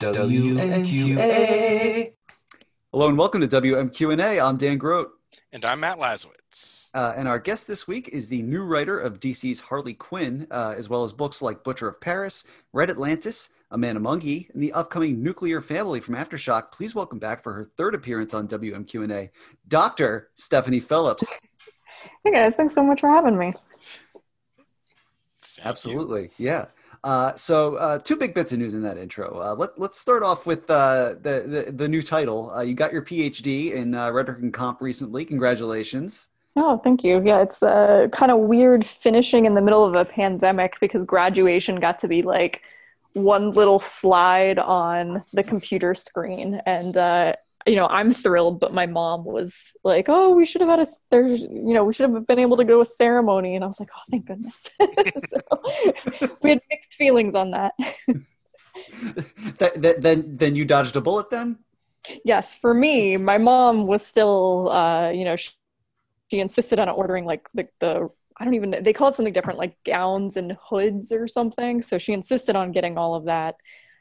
WMQA. Hello and welcome to WMQ&A. I'm Dan Grote. And I'm Matt Lazowitz. Uh, and our guest this week is the new writer of DC's Harley Quinn, uh, as well as books like Butcher of Paris, Red Atlantis, A Man Among Ye, and the upcoming Nuclear Family from Aftershock. Please welcome back for her third appearance on WMQ&A, Dr. Stephanie Phillips. Hey guys, thanks so much for having me. Thank Absolutely, you. yeah. Uh, so, uh, two big bits of news in that intro. Uh, let, let's start off with uh, the, the, the new title. Uh, you got your PhD in rhetoric and comp recently. Congratulations. Oh, thank you. Yeah, it's kind of weird finishing in the middle of a pandemic because graduation got to be like one little slide on the computer screen, and you know, I'm thrilled, but my mom was like, "Oh, we should have had a there's, you know, we should have been able to go to a ceremony." And I was like, "Oh, thank goodness." so we had mixed feelings on that. that, that. Then, then you dodged a bullet. Then. Yes, for me, my mom was still, uh, you know, she, she insisted on ordering like the, the I don't even they call it something different, like gowns and hoods or something. So she insisted on getting all of that.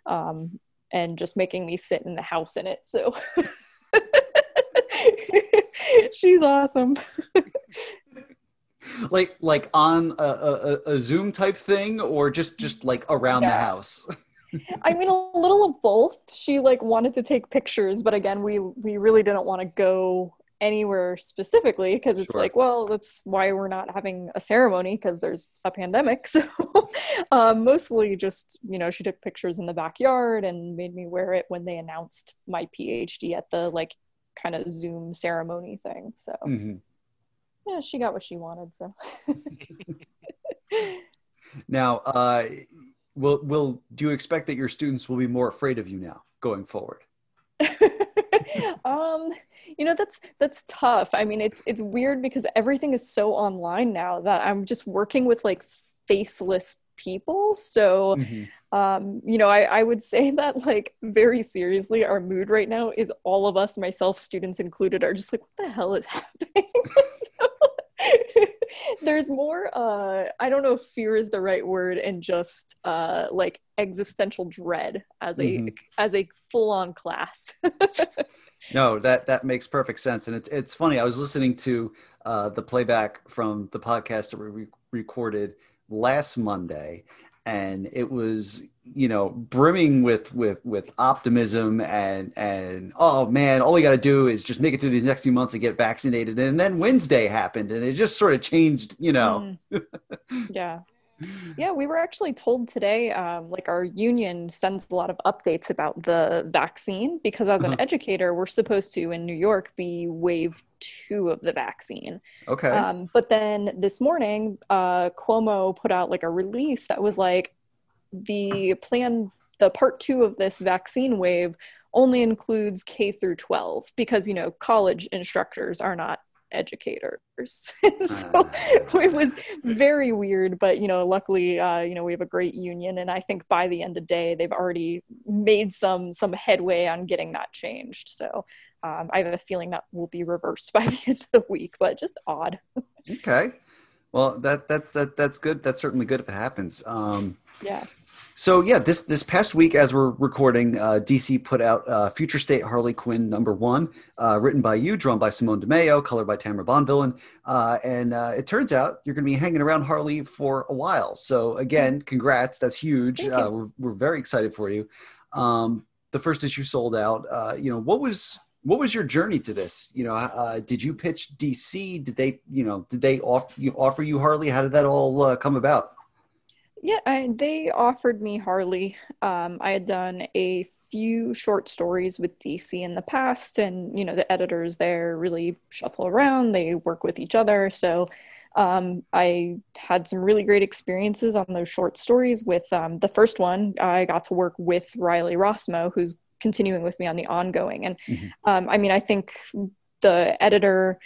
Um, and just making me sit in the house in it. So she's awesome. like like on a, a, a, Zoom type thing, or just just like around yeah. the house. I mean, a little of both. She like wanted to take pictures, but again, we we really didn't want to go anywhere specifically because it's sure. like well that's why we're not having a ceremony because there's a pandemic so um, mostly just you know she took pictures in the backyard and made me wear it when they announced my phd at the like kind of zoom ceremony thing so mm-hmm. yeah she got what she wanted so now uh will will do you expect that your students will be more afraid of you now going forward um you know that's that's tough. I mean it's it's weird because everything is so online now that i'm just working with like faceless people. So mm-hmm. um you know I, I would say that like very seriously our mood right now is all of us myself students included are just like what the hell is happening? So, there's more uh i don't know if fear is the right word and just uh like existential dread as a mm-hmm. as a full-on class no that that makes perfect sense and it's it's funny i was listening to uh the playback from the podcast that we re- recorded last monday and it was you know brimming with with with optimism and and oh man all we got to do is just make it through these next few months and get vaccinated and then wednesday happened and it just sort of changed you know mm. yeah yeah we were actually told today um, like our union sends a lot of updates about the vaccine because as an uh-huh. educator we're supposed to in new york be wave two of the vaccine. Okay. Um, but then this morning uh, cuomo put out like a release that was like the plan the part two of this vaccine wave only includes K through 12 because you know college instructors are not educators. So uh. it was very weird but you know luckily uh, you know we have a great union and i think by the end of the day they've already made some some headway on getting that changed. So um, i have a feeling that will be reversed by the end of the week but just odd okay well that that, that that's good that's certainly good if it happens um, yeah so yeah, this this past week, as we're recording, uh, DC put out uh, Future State Harley Quinn number one, uh, written by you, drawn by Simone Di Meo, colored by Tamara Bonvillain, uh, and uh, it turns out you're going to be hanging around Harley for a while. So again, congrats! That's huge. Uh, we're we're very excited for you. Um, the first issue sold out. you know what was what was your journey to this? You know, did you pitch DC? Did they you know did they offer you offer you Harley? How did that all come about? Yeah, I, they offered me Harley. Um, I had done a few short stories with DC in the past, and you know the editors there really shuffle around. They work with each other, so um, I had some really great experiences on those short stories. With um, the first one, I got to work with Riley Rossmo, who's continuing with me on the ongoing. And mm-hmm. um, I mean, I think the editor,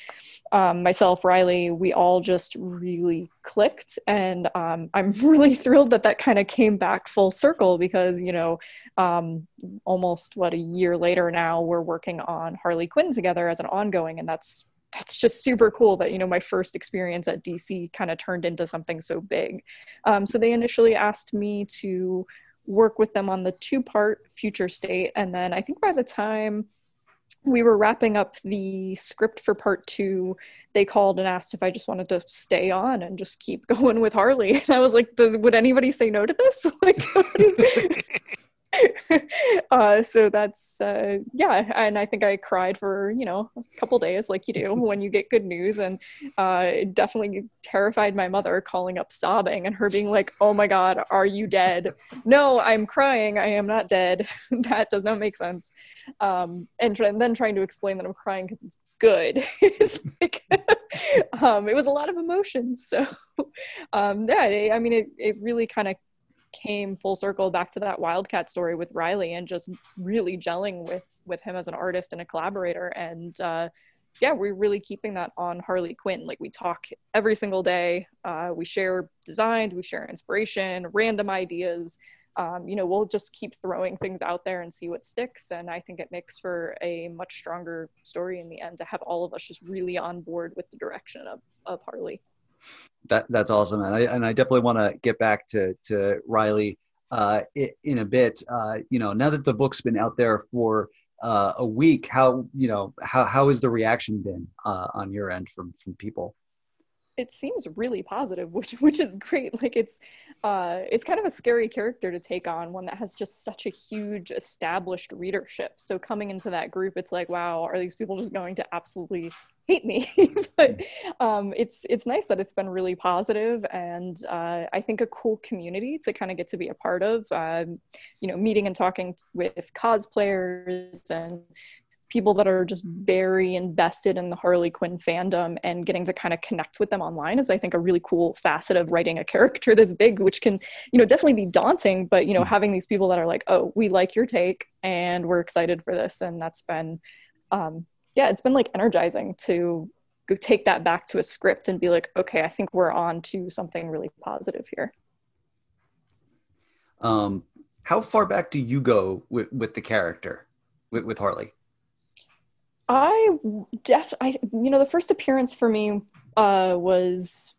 um, myself, Riley, we all just really clicked. And um, I'm really thrilled that that kind of came back full circle because, you know, um, almost what a year later now, we're working on Harley Quinn together as an ongoing. And that's that's just super cool that you know my first experience at dc kind of turned into something so big um, so they initially asked me to work with them on the two part future state. And then I think by the time we were wrapping up the script for part two, they called and asked if I just wanted to stay on and just keep going with Harley. And I was like, Does, would anybody say no to this? Like, uh, so that's uh, yeah, and I think I cried for you know a couple days, like you do when you get good news, and uh, it definitely terrified my mother calling up sobbing and her being like, "Oh my God, are you dead?" no, I'm crying. I am not dead. that does not make sense. Um, and, and then trying to explain that I'm crying because it's good. like, um, it was a lot of emotions. So um, yeah, I mean, it, it really kind of came full circle back to that wildcat story with riley and just really gelling with with him as an artist and a collaborator. And uh, yeah we're really keeping that on harley quinn. Like we talk every single day uh, we share designs we share inspiration random ideas. Um, you know we'll just keep throwing things out there and see what sticks. And i think it makes for a much stronger story in the end to have all of us just really on board with the direction of, of harley that that's awesome, and I and I definitely want to get back to to Riley uh, in a bit. Uh, you know, now that the book's been out there for uh, a week, how you know how how has the reaction been uh, on your end from from people? It seems really positive which which is great. Like it's uh it's kind of a scary character to take on one that has just such a huge established readership. So coming into that group it's like wow are these people just going to absolutely hate me? But um it's it's nice that it's been really positive and uh i think a cool community to kind of get to be a part of um you know meeting and talking with cosplayers and people that are just very invested in the Harley Quinn fandom and getting to kind of connect with them online is I think a really cool facet of writing a character this big which can you know definitely be daunting but you know mm-hmm. having these people that are like oh we like your take and we're excited for this and that's been um yeah it's been like energizing to take that back to a script and be like okay I think we're on to something really positive here um how far back do you go with, with the character with, with Harley I def I you know the first appearance for me uh, was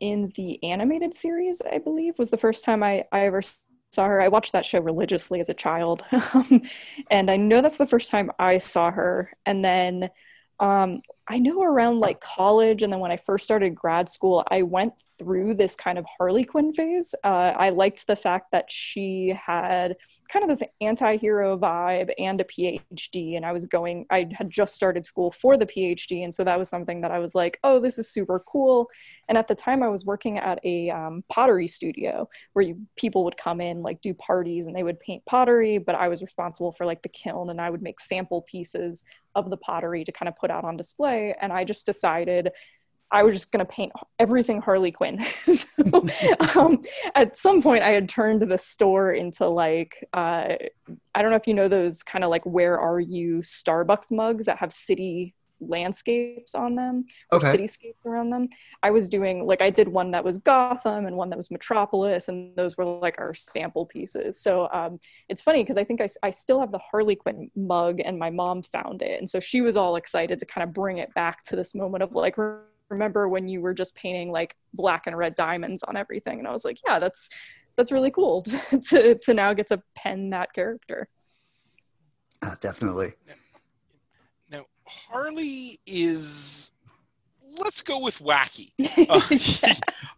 in the animated series. I believe was the first time I I ever saw her. I watched that show religiously as a child, and I know that's the first time I saw her. And then um, I know around like college and then when I first started grad school, I went through this kind of Harley Quinn phase. Uh, I liked the fact that she had kind of this anti hero vibe and a PhD. And I was going, I had just started school for the PhD. And so that was something that I was like, oh, this is super cool. And at the time, I was working at a um, pottery studio where you, people would come in, like do parties, and they would paint pottery. But I was responsible for like the kiln and I would make sample pieces of the pottery to kind of put out on display. And I just decided I was just going to paint everything Harley Quinn. so, um, at some point, I had turned the store into like, uh, I don't know if you know those kind of like, where are you Starbucks mugs that have city landscapes on them or okay. cityscapes around them. I was doing like I did one that was Gotham and one that was Metropolis, and those were like our sample pieces. So um, it's funny because I think I, I still have the Harley Quinn mug, and my mom found it, and so she was all excited to kind of bring it back to this moment of like remember when you were just painting like black and red diamonds on everything, and I was like, yeah, that's that's really cool to to, to now get to pen that character. Uh, definitely. Harley is let's go with wacky.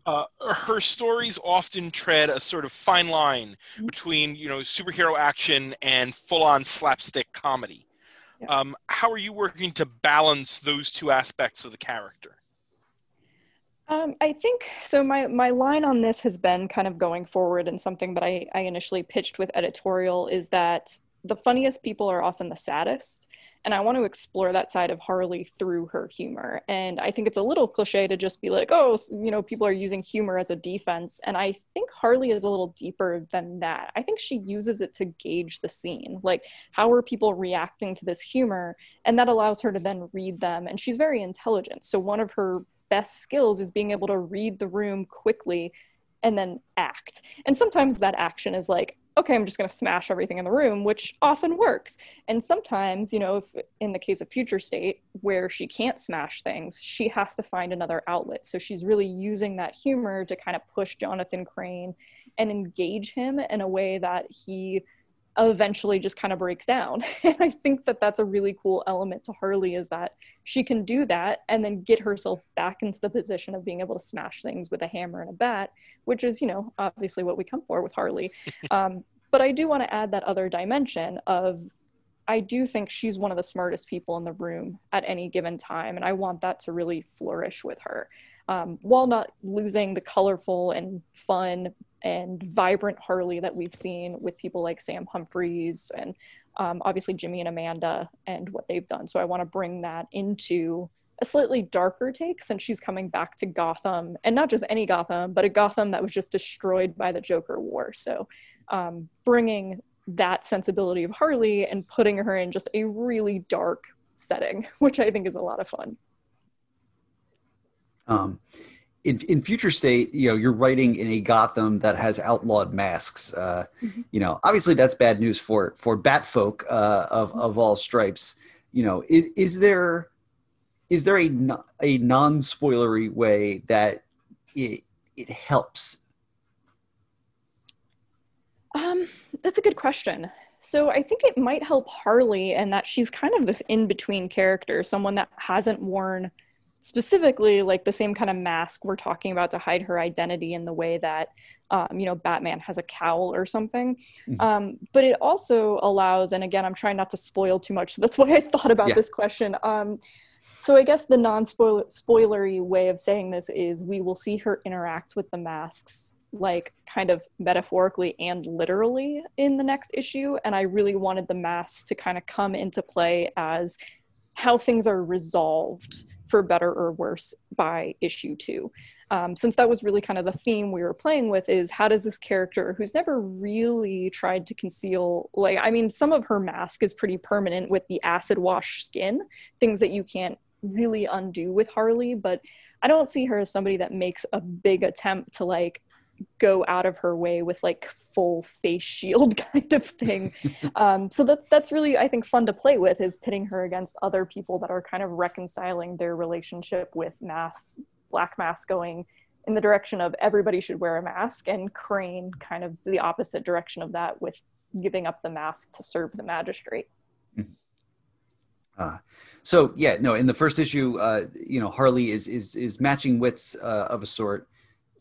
Uh, uh, her stories often tread a sort of fine line between you know superhero action and full-on slapstick comedy. Yeah. Um, how are you working to balance those two aspects of the character? Um, I think so. My my line on this has been kind of going forward, and something that I, I initially pitched with editorial is that the funniest people are often the saddest and I want to explore that side of Harley through her humor. And I think it's a little cliche to just be like, oh, you know, people are using humor as a defense. And I think Harley is a little deeper than that. I think she uses it to gauge the scene. Like, how are people reacting to this humor? And that allows her to then read them. And she's very intelligent. So, one of her best skills is being able to read the room quickly and then act. And sometimes that action is like, okay, I'm just going to smash everything in the room, which often works. And sometimes, you know, if in the case of Future State, where she can't smash things, she has to find another outlet. So she's really using that humor to kind of push Jonathan Crane and engage him in a way that he eventually just kind of breaks down. And I think that that's a really cool element to Harley is that she can do that and then get herself back into the position of being able to smash things with a hammer and a bat, which is, you know, obviously what we come for with Harley. Um, but I do want to add that other dimension of I do think she's one of the smartest people in the room at any given time, and I want that to really flourish with her. Um, while not losing the colorful and fun and vibrant Harley that we've seen with people like Sam Humphries and um, obviously Jimmy and Amanda and what they've done. So I want to bring that into a slightly darker take since she's coming back to Gotham and not just any Gotham, but a Gotham that was just destroyed by the Joker War. So um, bringing that sensibility of Harley and putting her in just a really dark setting, which I think is a lot of fun. Um, in, in future state, you know, you're writing in a Gotham that has outlawed masks. Uh, mm-hmm. You know, obviously that's bad news for for Batfolk uh, of of all stripes. You know, is is there is there a a non spoilery way that it it helps? Um, that's a good question. So I think it might help Harley and that she's kind of this in between character, someone that hasn't worn specifically like the same kind of mask we're talking about to hide her identity in the way that um, you know batman has a cowl or something mm-hmm. um, but it also allows and again i'm trying not to spoil too much so that's why i thought about yeah. this question um, so i guess the non-spoilery way of saying this is we will see her interact with the masks like kind of metaphorically and literally in the next issue and i really wanted the masks to kind of come into play as how things are resolved for better or worse by issue two. Um, since that was really kind of the theme we were playing with is how does this character who's never really tried to conceal like i mean some of her mask is pretty permanent with the acid wash skin things that you can't really undo with harley but i don't see her as somebody that makes a big attempt to like go out of her way with like full face shield kind of thing. um, so that that's really I think fun to play with is pitting her against other people that are kind of reconciling their relationship with mass black mask going in the direction of everybody should wear a mask and crane kind of the opposite direction of that with giving up the mask to serve the magistrate. Mm-hmm. Uh, so yeah, no. In the first issue, uh, you know, Harley is is is matching wits uh, of a sort,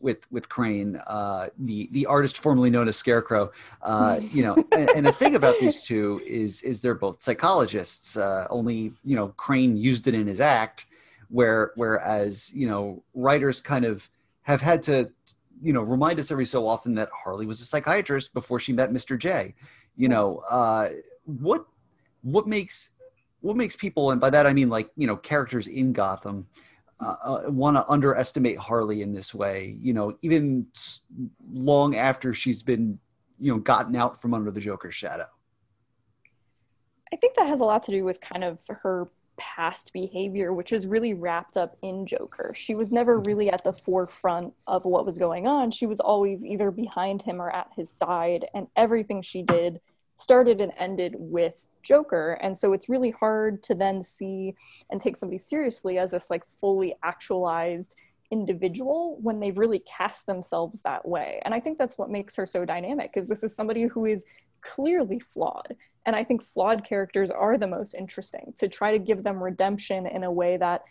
with with Crane, uh, the the artist formerly known as Scarecrow. Uh, you know, and, and, the thing about these two is is they're both psychologists. Uh, only you know Crane used it in his act, where whereas you know writers kind of have had to you know remind us every so often that Harley was a psychiatrist before she met Mister J. You know uh, what what makes what makes people, and by that I mean like you know characters in Gotham uh, uh want to underestimate Harley in this way. You know, even long after she's been, you know, gotten out from under the Joker's shadow. I think that has a lot to do with kind of her past behavior, which is really wrapped up in Joker. She was never really at the forefront of what was going on. She was always either behind him or at his side, and everything she did started and ended with Joker. And so it's really hard to then see and take somebody seriously as this like fully actualized individual when they really cast themselves that way. And I think that's what makes her so dynamic because this is somebody who is clearly flawed. And I think flawed characters are the most interesting to try to give them redemption in a way that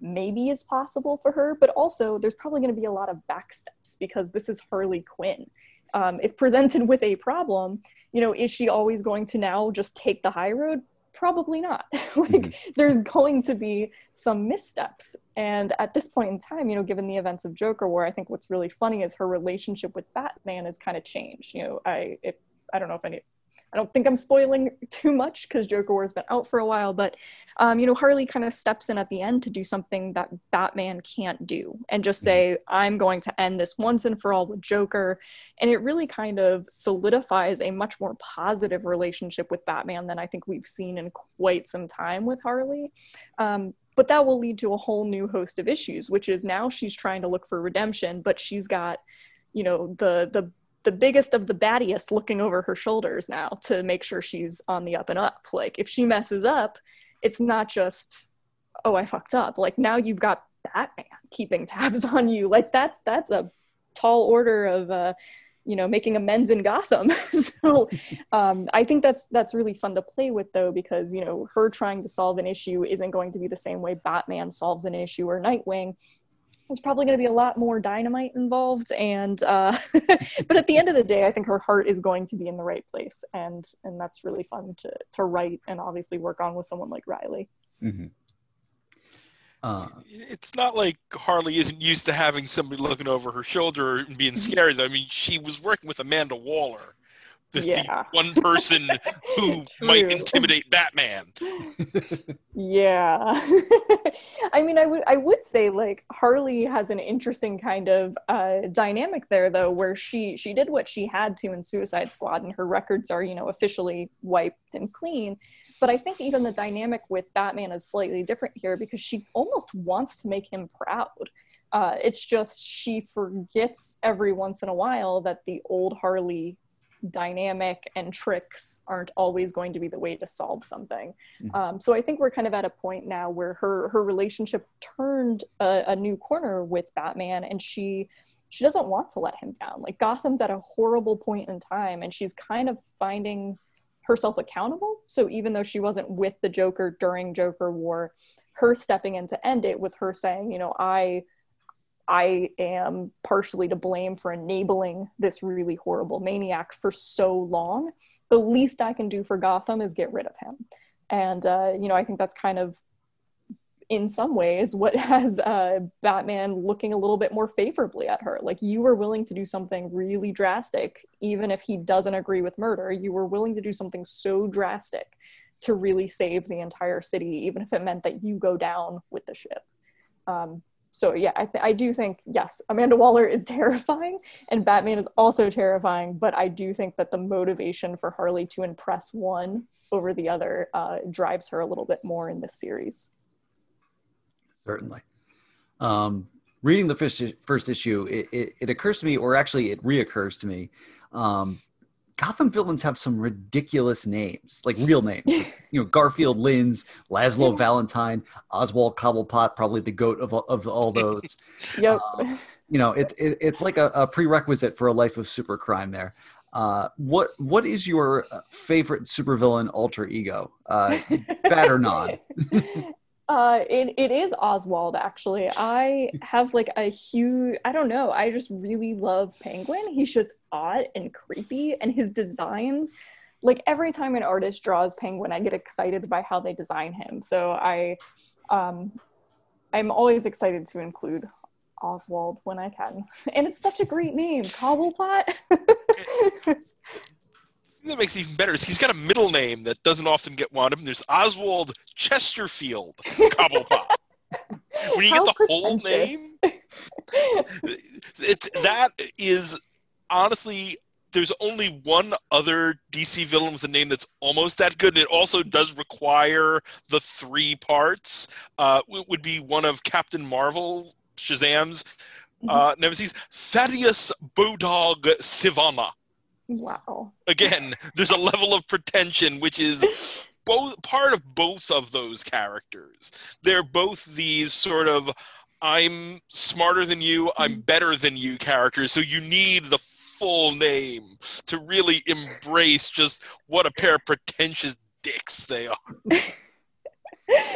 maybe is possible for her, but also there's probably going to be a lot of backsteps because this is Harley Quinn. Um, if presented with a problem, you know, is she always going to now just take the high road? Probably not. like, mm-hmm. there's going to be some missteps. And at this point in time, you know, given the events of Joker War, I think what's really funny is her relationship with Batman has kind of changed. You know, I if I don't know if any I don't think I'm spoiling too much because Joker War has been out for a while, but um, you know, Harley kind of steps in at the end to do something that Batman can't do and just say, I'm going to end this once and for all with Joker. And it really kind of solidifies a much more positive relationship with Batman than I think we've seen in quite some time with Harley. Um, but that will lead to a whole new host of issues, which is now she's trying to look for redemption, but she's got, you know, the the the biggest of the baddiest looking over her shoulders now to make sure she's on the up and up. Like if she messes up, it's not just oh I fucked up. Like now you've got Batman keeping tabs on you. Like that's that's a tall order of uh you know making amends in gotham so um, i think that's that's really fun to play with though because you know her trying to solve an issue isn't going to be the same way batman solves an issue or nightwing there's probably going to be a lot more dynamite involved and uh, but at the end of the day i think her heart is going to be in the right place and and that's really fun to to write and obviously work on with someone like riley mm-hmm. Uh, it's not like Harley isn't used to having somebody looking over her shoulder and being scary. Though I mean, she was working with Amanda Waller, the, yeah. the one person who might intimidate Batman. yeah, I mean, I would I would say like Harley has an interesting kind of uh, dynamic there, though, where she she did what she had to in Suicide Squad, and her records are you know officially wiped and clean but I think even the dynamic with Batman is slightly different here because she almost wants to make him proud. Uh, it's just she forgets every once in a while that the old Harley dynamic and tricks aren't always going to be the way to solve something. Mm-hmm. Um, so I think we're kind of at a point now where her her relationship turned a, a new corner with Batman, and she she doesn't want to let him down. Like Gotham's at a horrible point in time, and she's kind of finding herself accountable. So even though she wasn't with the Joker during Joker War, her stepping in to end it was her saying, you know, I I am partially to blame for enabling this really horrible maniac for so long. The least I can do for Gotham is get rid of him. And uh, you know, I think that's kind of in some ways what has uh, batman looking a little bit more favorably at her like you were willing to do something really drastic even if he doesn't agree with murder you were willing to do something so drastic to really save the entire city even if it meant that you go down with the ship um, so yeah I, th- I do think yes amanda waller is terrifying and batman is also terrifying but i do think that the motivation for harley to impress one over the other uh, drives her a little bit more in this series certainly. Um, reading the first, first issue, it, it, it, occurs to me, or actually it reoccurs to me, um, Gotham villains have some ridiculous names, like real names. Like, you know, Garfield Lynns, Lazlo Valentin, Oswald Cobblepot, probably the goat of, of all those. yep. Um, you know, it, it, it's like a, a, prerequisite for a life of super crime there. Uh, what what is your favorite supervillain alter ego, uh, bad or not? Uh, it, it is Oswald, actually. I have like a huge, I don't know, I just really love Penguin. He's just odd and creepy, and his designs, like every time an artist draws Penguin, I get excited by how they design him. So I, um, I'm always excited to include Oswald when I can. And it's such a great name, Cobblepot. that makes it even better is he's got a middle name that doesn't often get of them. There's Oswald Chesterfield Cobblepot. when you How get the whole name, it's that is honestly there's only one other DC villain with a name that's almost that good. And it also does require the three parts. Uh, it would be one of Captain Marvel, Shazam's uh, mm-hmm. nemesis, Thaddeus Bodog Sivana. Wow. Again, there's a level of pretension which is both part of both of those characters. They're both these sort of I'm smarter than you, I'm mm-hmm. better than you characters. So you need the full name to really embrace just what a pair of pretentious dicks they are.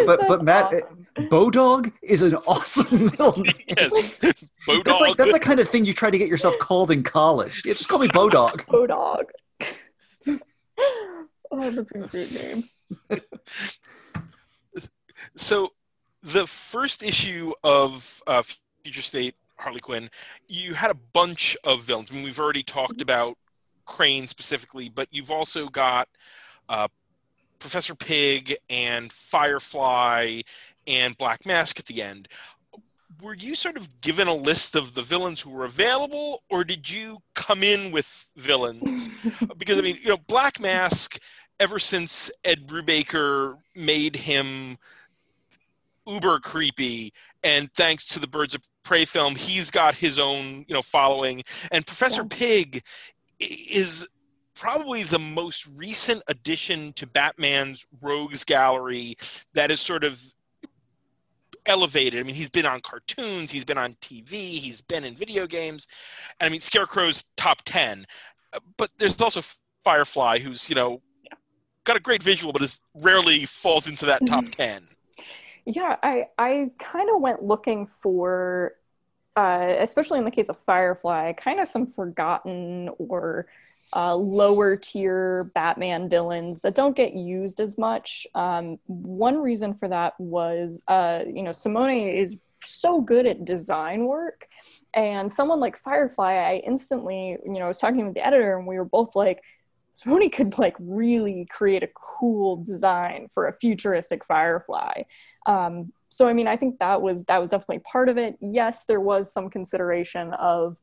but but Matt, awesome. Bodog is an awesome middle name. Yes, Bodog. That's like that's the kind of thing you try to get yourself called in college. Yeah, just call me Bodog. Bodog. oh, that's a great name. so, the first issue of uh, Future State Harley Quinn, you had a bunch of villains. I mean, we've already talked about Crane specifically, but you've also got uh, Professor Pig and Firefly and Black Mask at the end. Were you sort of given a list of the villains who were available, or did you come in with villains? because I mean, you know, Black Mask, ever since Ed Brubaker made him uber creepy, and thanks to the Birds of Prey film, he's got his own, you know, following. And Professor yeah. Pig is probably the most recent addition to Batman's rogues gallery that is sort of elevated. I mean, he's been on cartoons, he's been on TV, he's been in video games. And I mean, Scarecrow's top 10. But there's also Firefly, who's, you know, got a great visual, but is rarely falls into that top 10. Yeah, I, I kind of went looking for, uh, especially in the case of Firefly, kind of some forgotten or uh, lower tier Batman villains that don't get used as much. Um, one reason for that was, uh, you know, Simone is so good at design work. And someone like Firefly, I instantly, you know, I was talking with the editor and we were both like, Simone could like really create a cool design for a futuristic Firefly. Um, so I mean, I think that was that was definitely part of it. Yes, there was some consideration of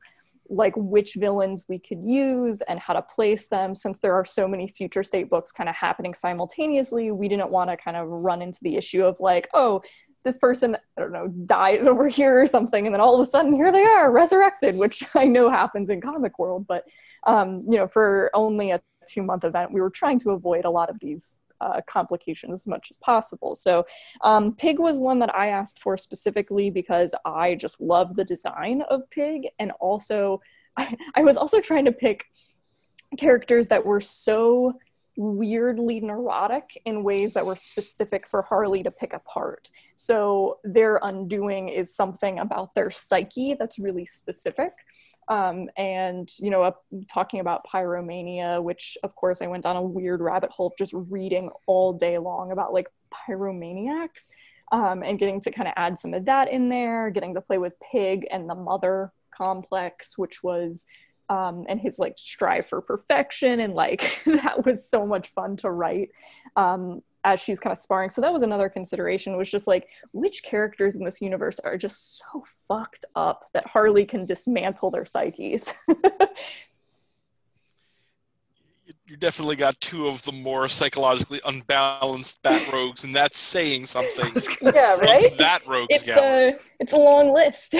like which villains we could use and how to place them. Since there are so many future state books kind of happening simultaneously we didn't want to kind of run into the issue of like oh this person i don't know dies over here or something and then all of a sudden here they are resurrected which i know happens in comic world. But um, you know for only a two month event we were trying to avoid a lot of these uh, complications as much as possible. So, um, Pig was one that I asked for specifically because I just love the design of Pig, and also I, I was also trying to pick characters that were so weirdly neurotic in ways that were specific for Harley to pick apart. So their undoing is something about their psyche that's really specific. Um, and, you know, uh, talking about pyromania, which of course I went down a weird rabbit hole just reading all day long about like pyromaniacs um, and getting to kind of add some of that in there, getting to play with Pig and the mother complex, which was um, and his like strive for perfection and like that was so much fun to write um, as she's kind of sparring so that was another consideration was just like which characters in this universe are just so fucked up that harley can dismantle their psyches you definitely got two of the more psychologically unbalanced bat rogues, and that's saying something. yeah, right. That rogues it's a it's a long list.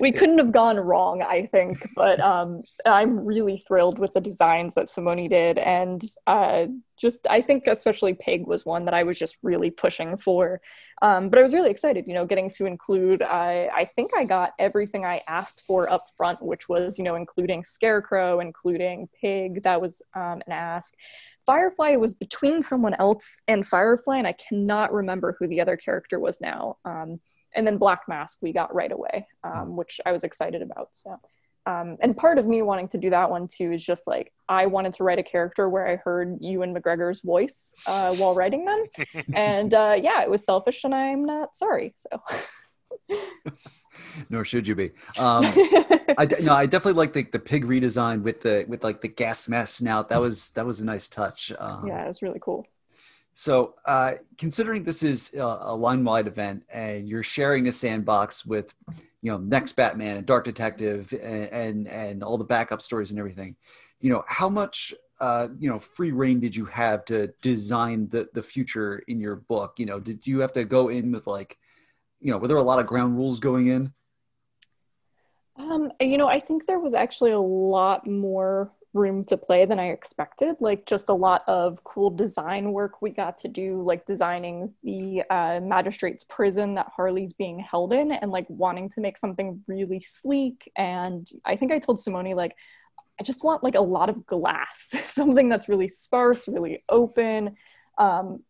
We couldn't have gone wrong, I think. But um, I'm really thrilled with the designs that Simone did, and uh, just I think especially Pig was one that I was just really pushing for. Um, but I was really excited, you know, getting to include. I I think I got everything I asked for up front, which was you know including Scarecrow, including Pig. That was um, an ask. Firefly was between someone else and Firefly, and I cannot remember who the other character was now. Um, and then Black Mask we got right away, um, hmm. which I was excited about. So, um, and part of me wanting to do that one too is just like I wanted to write a character where I heard Ewan McGregor's voice uh, while writing them, and uh, yeah, it was selfish, and I'm not sorry. So. Nor should you be. Um, I no, I definitely like the, the pig redesign with the with like the gas mask snout. That was that was a nice touch. Um, yeah, it was really cool. So, uh, considering this is a, a line-wide event and you're sharing a sandbox with, you know, next Batman and Dark Detective and and, and all the backup stories and everything, you know, how much uh, you know free reign did you have to design the the future in your book? You know, did you have to go in with like, you know, were there a lot of ground rules going in? Um, you know, I think there was actually a lot more room to play than I expected. Like just a lot of cool design work we got to do, like designing the uh, magistrate's prison that Harley's being held in, and like wanting to make something really sleek. And I think I told Simone like. I just want like a lot of glass, something that's really sparse, really open. Um,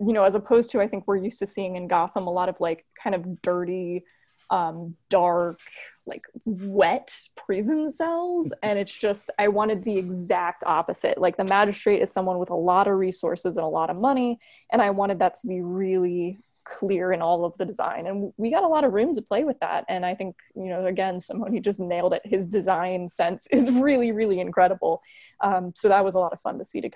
you know, as opposed to I think we're used to seeing in Gotham a lot of like kind of dirty, um, dark, like wet prison cells. And it's just, I wanted the exact opposite. Like the magistrate is someone with a lot of resources and a lot of money. And I wanted that to be really clear in all of the design. And we got a lot of room to play with that. And I think, you know, again, someone who just nailed it. His design sense is really, really incredible. Um, so that was a lot of fun to see to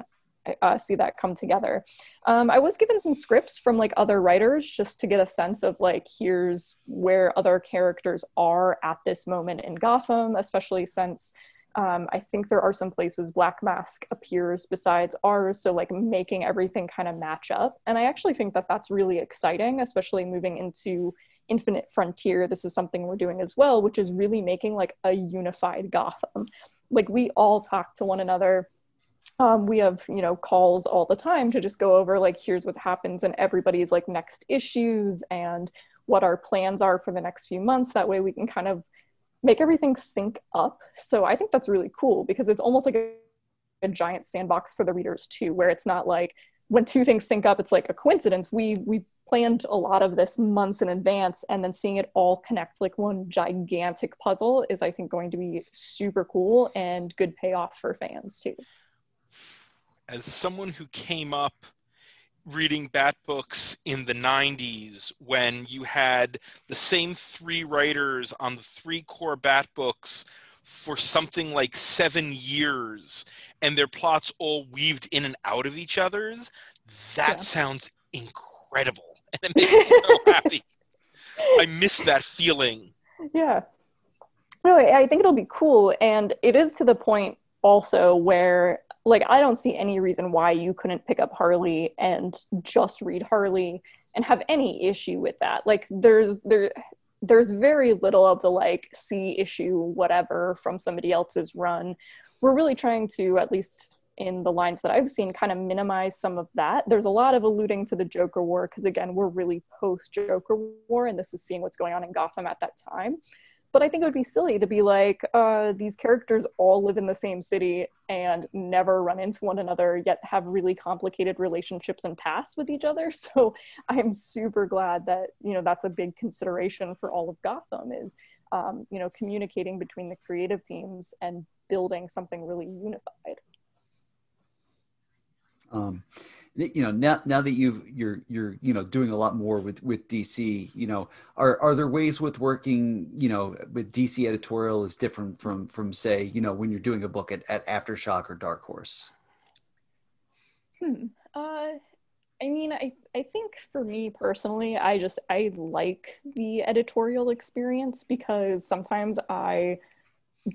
uh, see that come together. Um, I was given some scripts from like other writers just to get a sense of like here's where other characters are at this moment in Gotham, especially since um, I think there are some places Black Mask appears besides ours, so like making everything kind of match up. And I actually think that that's really exciting, especially moving into Infinite Frontier, this is something we're doing as well, which is really making like a unified Gotham. Like we all talk to one another. Um, we have you know calls all the time to just go over like here's what happens and everybody's like next issues and what our plans are for the next few months. That way we can kind of make everything sync up. So I think that's really cool because it's almost like a, a giant sandbox for the readers too, where it's not like when two things sync up, it's like a coincidence. We we planned a lot of this months in advance, and then seeing it all connect like one gigantic puzzle is, I think, going to be super cool and good payoff for fans too. As someone who came up reading bat books in the 90s when you had the same three writers on the three core bat books for something like seven years and their plots all weaved in and out of each other's that yeah. sounds incredible and it makes me so happy. I miss that feeling. Yeah. Really i think it'll be cool and it is to the point also where like I don't see any reason why you couldn't pick up Harley and just read Harley and have any issue with that. Like there's there there's very little of the like see issue whatever from somebody else's run. We're really trying to at least in the lines that I've seen kind of minimize some of that. There's a lot of alluding to the Joker War because again, we're really post Joker War and this is seeing what's going on in Gotham at that time but I think it would be silly to be like, uh, these characters all live in the same city and never run into one another, yet have really complicated relationships and pasts with each other. So I'm super glad that, you know, that's a big consideration for all of Gotham is, um, you know, communicating between the creative teams and building something really unified. Um, you know now now that you've you're you're you know doing a lot more with with dc you know are are there ways with working you know with dc editorial is different from from say you know when you're doing a book at, at aftershock or dark horse? Hmm. Uh i mean i i think for me personally i just i like the editorial experience because sometimes i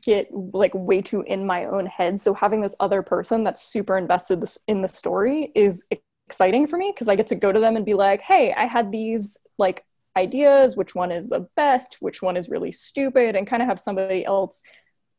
get like way too in my own head. So having this other person that's super invested in the story is exciting for me because i get to go to them and be like hey i had these like ideas. Which one is the best? Which one is really stupid? And kind of have somebody else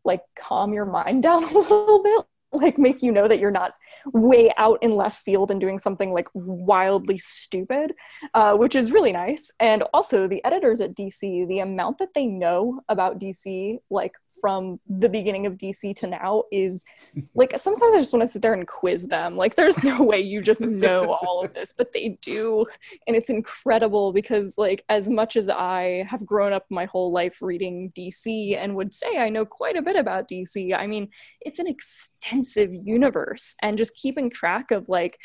like calm your mind down a little bit. Like make you know that you're not way out in left field and doing something like wildly stupid uh, which is really nice. And also the editors at dc the amount that they know about dc like from the beginning of DC to now is like sometimes I just want to sit there and quiz them. Like there's no way you just know all of this, but they do. And it's incredible because like as much as I have grown up my whole life reading DC and would say I know quite a bit about DC, I mean, it's an extensive universe and just keeping track of like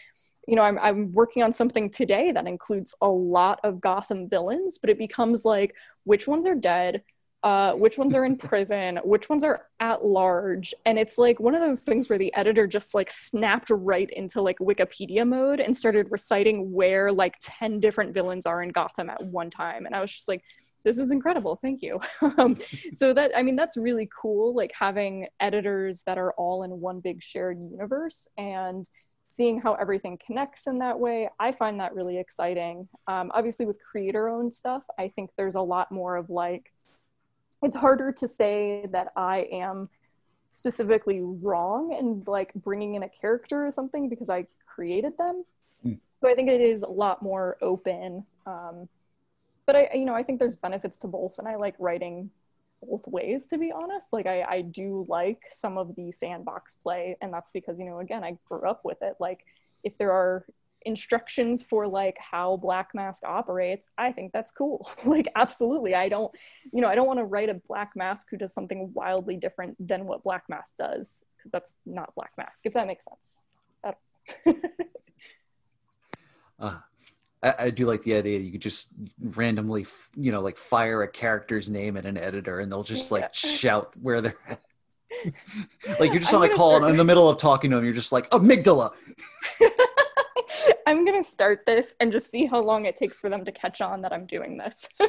you know, I'm, I'm working on something today that includes a lot of Gotham villains, but it becomes like, which ones are dead? Uh, which ones are in prison, which ones are at large. And it's like one of those things where the editor just like snapped right into like Wikipedia mode and started reciting where like 10 different villains are in Gotham at one time. And I was just like, this is incredible. Thank you. um, so that, I mean, that's really cool. Like having editors that are all in one big shared universe and seeing how everything connects in that way i find that really exciting um, obviously with creator owned stuff i think there's a lot more of like it's harder to say that I am specifically wrong and like bringing in a character or something because I created them. Mm. So I think it is a lot more open. Um, but I, you know, I think there's benefits to both, and I like writing both ways to be honest. Like I, I do like some of the sandbox play, and that's because you know, again, I grew up with it. Like if there are instructions for like how black mask operates i think that's cool. Like absolutely. I don't you know i don't want to write a black mask who does something wildly different than what black mask does because that's not black mask if that makes sense. Uh, I, I, do like the idea that you could just randomly you know like fire a character's name at an editor and they'll just like yeah. shout where they're at. Like you're just on a call in the middle of talking to them you're just like amygdala I'm gonna start this and just see how long it takes for them to catch on that I'm doing this.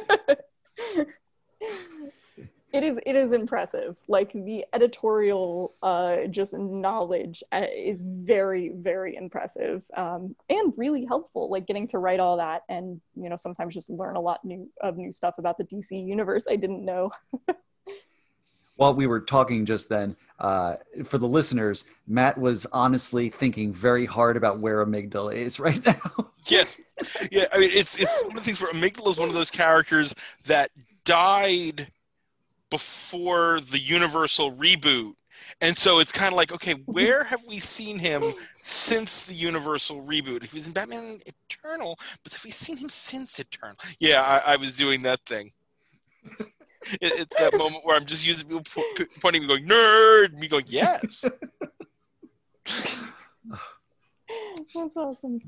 it is it is impressive like the editorial uh just knowledge uh, is very very impressive um and really helpful like getting to write all that and you know sometimes just learn a lot new of new stuff about the dc universe i didn't know while we were talking just then uh for the listeners matt was honestly thinking very hard about where amygdala is right now yes yeah i mean it's it's one of the things where amygdala is one of those characters that died before the Universal reboot. And so it's kind of like, okay, where have we seen him since the Universal reboot? He was in Batman Eternal, but have we seen him since Eternal? Yeah, I, I was doing that thing. It, it's that moment where I'm just using people pointing me going, nerd, me going, yes. That's awesome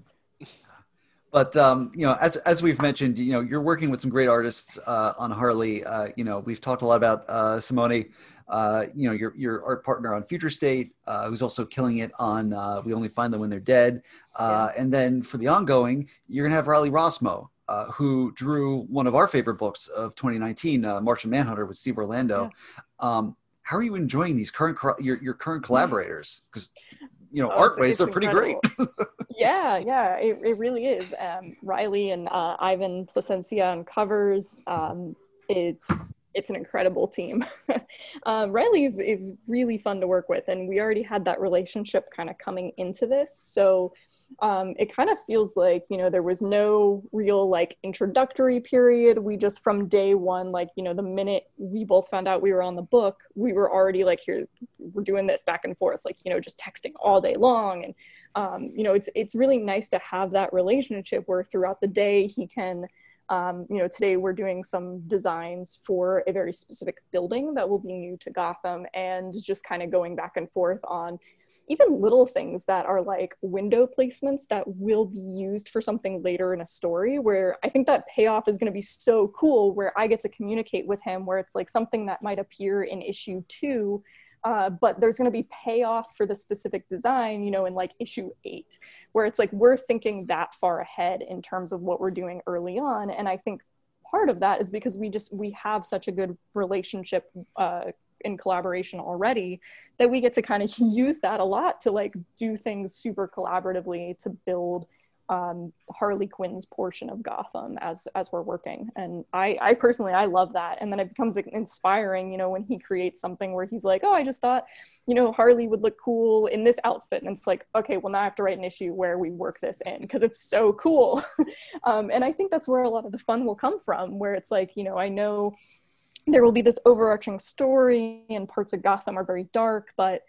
but um, you know, as as we've mentioned, you know, you're working with some great artists uh, on Harley. Uh, you know, we've talked a lot about uh, Simone. Uh, you know, your your art partner on Future State, uh, who's also killing it on uh, We Only Find Them When They're Dead. Yeah. And then for the ongoing, you're gonna have Riley Rossmo, who drew one of our favorite books of 2019, Martian Manhunter with Steve Orlando. Yeah. Um, how are you enjoying these current your your current collaborators? Because you know, oh, art ways they're pretty great. yeah, yeah, it, it really is. Um, Riley and uh, Ivan Plascencia on covers. Um, it's it's an incredible team. um, Riley is, is really fun to work with, and we already had that relationship kind of coming into this. So um, it kind of feels like you know there was no real like introductory period we just from day one like you know the minute we both found out we were on the book we were already like here we're doing this back and forth like you know just texting all day long and um, you know it's it's really nice to have that relationship where throughout the day he can um, you know today we're doing some designs for a very specific building that will be new to gotham and just kind of going back and forth on even little things that are like window placements that will be used for something later in a story where i think that payoff is going to be so cool where i get to communicate with him where it's like something that might appear in issue two uh, but there's going to be payoff for the specific design you know in like issue eight where it's like we're thinking that far ahead in terms of what we're doing early on. And i think part of that is because we just we have such a good relationship uh, in collaboration already that we get to kind of use that a lot to like do things super collaboratively to build um, Harley Quinn's portion of Gotham as as we're working, and I I personally I love that, and then it becomes inspiring, you know, when he creates something where he's like, oh, I just thought, you know, Harley would look cool in this outfit, and it's like, okay, well now I have to write an issue where we work this in because it's so cool, um, and I think that's where a lot of the fun will come from, where it's like, you know, I know there will be this overarching story and parts of gotham are very dark but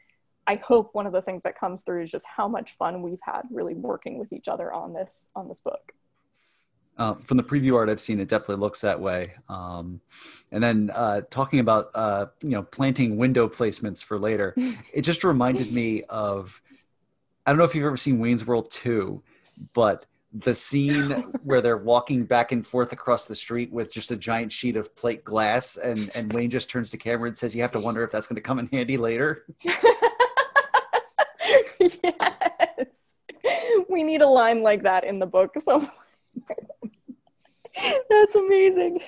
i hope one of the things that comes through is just how much fun we've had really working with each other on this on this book uh, from the preview art I've seen, it definitely looks that way. Um, and then uh, talking about uh, you know planting window placements for later, it just reminded me of I don't know if you've ever seen Wayne's World two, but the scene where they're walking back and forth across the street with just a giant sheet of plate glass and and Wayne just turns to camera and says you have to wonder if that's going to come in handy later. yes. We need a line like that in the book so That's amazing.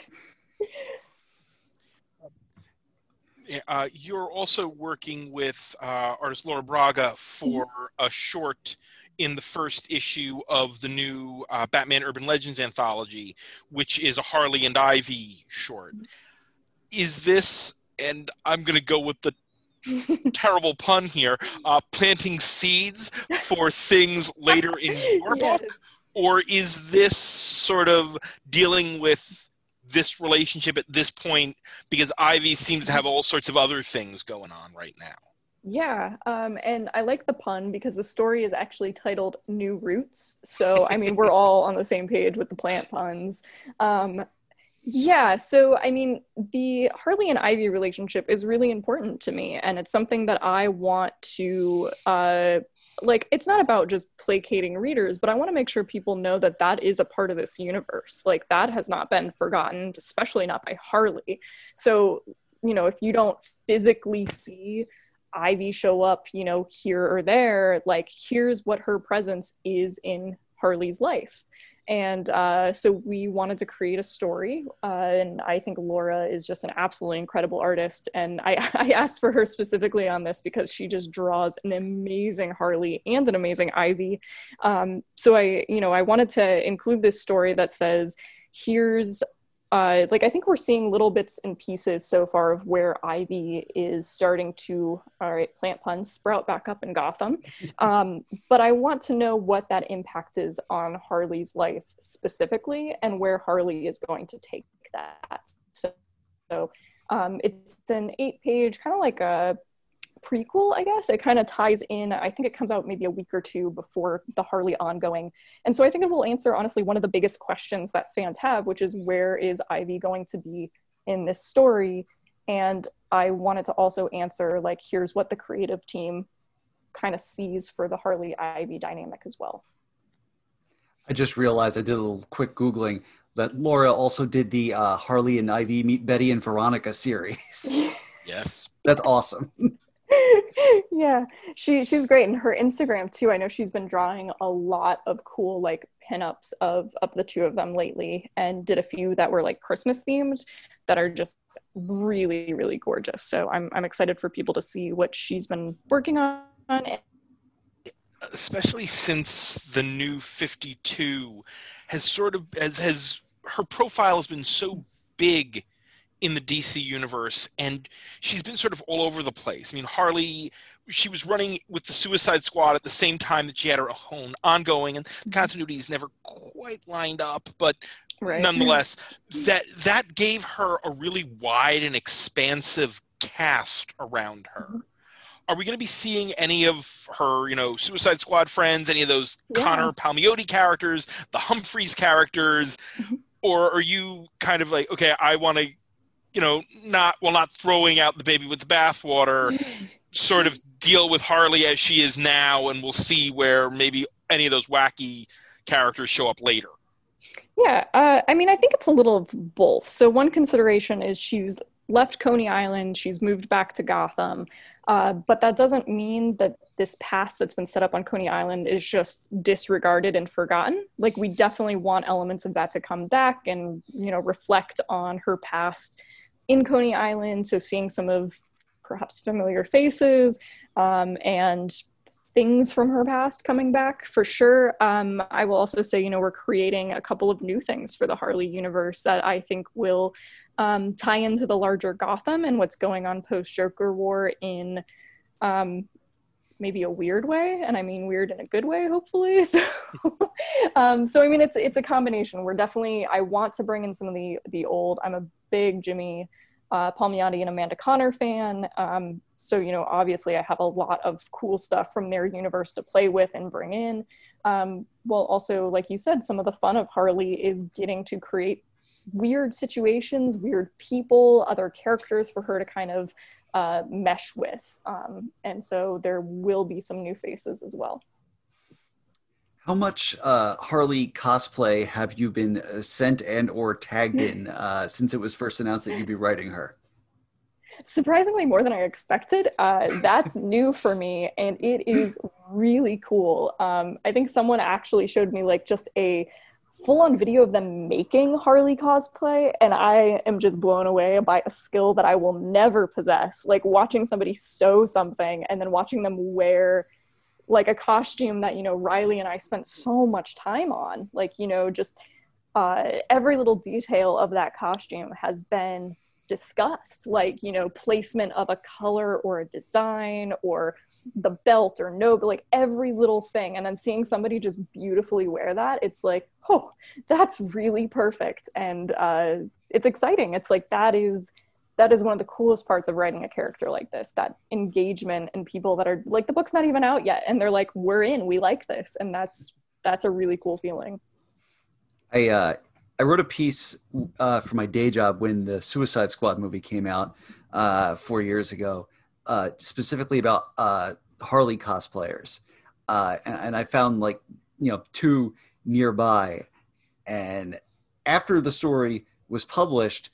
Uh, you're also working with uh, artist Laura Braga for a short in the first issue of the new uh, Batman Urban Legends anthology, which is a Harley and Ivy short. Is this, and I'm going to go with the terrible pun here, uh, planting seeds for things later in your yes. book? Or is this sort of dealing with this relationship at this point because Ivy seems to have all sorts of other things going on right now? Yeah, um, and I like the pun because the story is actually titled New Roots. So, I mean, we're all on the same page with the plant puns. Um, yeah, so I mean, the Harley and Ivy relationship is really important to me, and it's something that I want to, uh, like, it's not about just placating readers, but I want to make sure people know that that is a part of this universe. Like, that has not been forgotten, especially not by Harley. So, you know, if you don't physically see Ivy show up, you know, here or there, like here's what her presence is in Harley's life. And uh, so we wanted to create a story. Uh, and I think Laura is just an absolutely incredible artist. And I, I, asked for her specifically on this because she just draws an amazing Harley and an amazing Ivy. Um, so I, you know, I wanted to include this story that says, here's uh, like I think we're seeing little bits and pieces so far of where Ivy is starting to, all right, plant puns, sprout back up in Gotham. Um, but I want to know what that impact is on Harley's life specifically and where Harley is going to take that. So, so um, it's an eight page, kind of like a prequel, I guess. It kind of ties in, I think it comes out maybe a week or two before the Harley ongoing. And so I think it will answer, honestly, one of the biggest questions that fans have, which is where is Ivy going to be in this story? And I wanted to also answer, like, here's what the creative team kind of sees for the Harley Ivy dynamic as well. I just realized I did a little quick Googling that Laura also did the uh, Harley and Ivy Meet Betty and Veronica series. yes. That's awesome. yeah, she she's great, and her Instagram too. I know she's been drawing a lot of cool like pinups of of the two of them lately, and did a few that were like Christmas themed that are just really really gorgeous. So I'm I'm excited for people to see what she's been working on. Especially since the new 52 has sort of has has her profile has been so big in the DC universe, and she's been sort of all over the place. I mean, Harley, she was running with the Suicide Squad at the same time that she had her own ongoing, and the mm-hmm. continuity is never quite lined up, but right. nonetheless, that that gave her a really wide and expansive cast around her. Mm-hmm. Are we going to be seeing any of her, you know, Suicide Squad friends, any of those yeah. Conner Palmiotti characters, the Humphreys characters? Mm-hmm. Or are you kind of like, okay, I want to you know, not well, not throwing out the baby with the bathwater, sort of deal with Harley as she is now, and we'll see where maybe any of those wacky characters show up later. Yeah, uh, I mean, I think it's a little of both. So one consideration is she's left Coney Island, she's moved back to Gotham, uh, but that doesn't mean that this past that's been set up on Coney Island is just disregarded and forgotten. Like we definitely want elements of that to come back and you know reflect on her past in Coney Island. So seeing some of perhaps familiar faces um, and things from her past coming back for sure. Um, I will also say, you know, we're creating a couple of new things for the Harley universe that I think will um, tie into the larger Gotham and what's going on post Joker War in um, maybe a weird way, and I mean weird in a good way, hopefully. So, um, so I mean, it's it's a combination. We're definitely I want to bring in some of the the old. I'm a big Jimmy uh, Palmiotti and Amanda Conner fan. Um, so, you know, obviously I have a lot of cool stuff from their universe to play with and bring in. Um, well, also, like you said, some of the fun of Harley is getting to create weird situations, weird people, other characters for her to kind of uh, mesh with. Um, and so there will be some new faces as well. How much uh, Harley cosplay have you been uh, sent and or tagged in uh, since it was first announced that you'd be writing her? Surprisingly, more than I expected. Uh, that's new for me, and it is really cool. Um, I think someone actually showed me like just a full-on video of them making Harley cosplay, and I am just blown away by a skill that I will never possess. Like watching somebody sew something and then watching them wear like a costume that you know Riley and I spent so much time on. Like you know, just uh, every little detail of that costume has been discussed like you know placement of a color or a design or the belt or no like every little thing. And then seeing somebody just beautifully wear that it's like oh that's really perfect. And uh, it's exciting. It's like that is that is one of the coolest parts of writing a character like this that engagement and people that are like the book's not even out yet and they're like we're in we like this and that's that's a really cool feeling. I uh i wrote a piece uh for my day job when the suicide squad movie came out uh four years ago uh specifically about uh harley cosplayers. Uh and, and i found like you know two nearby. And after the story was published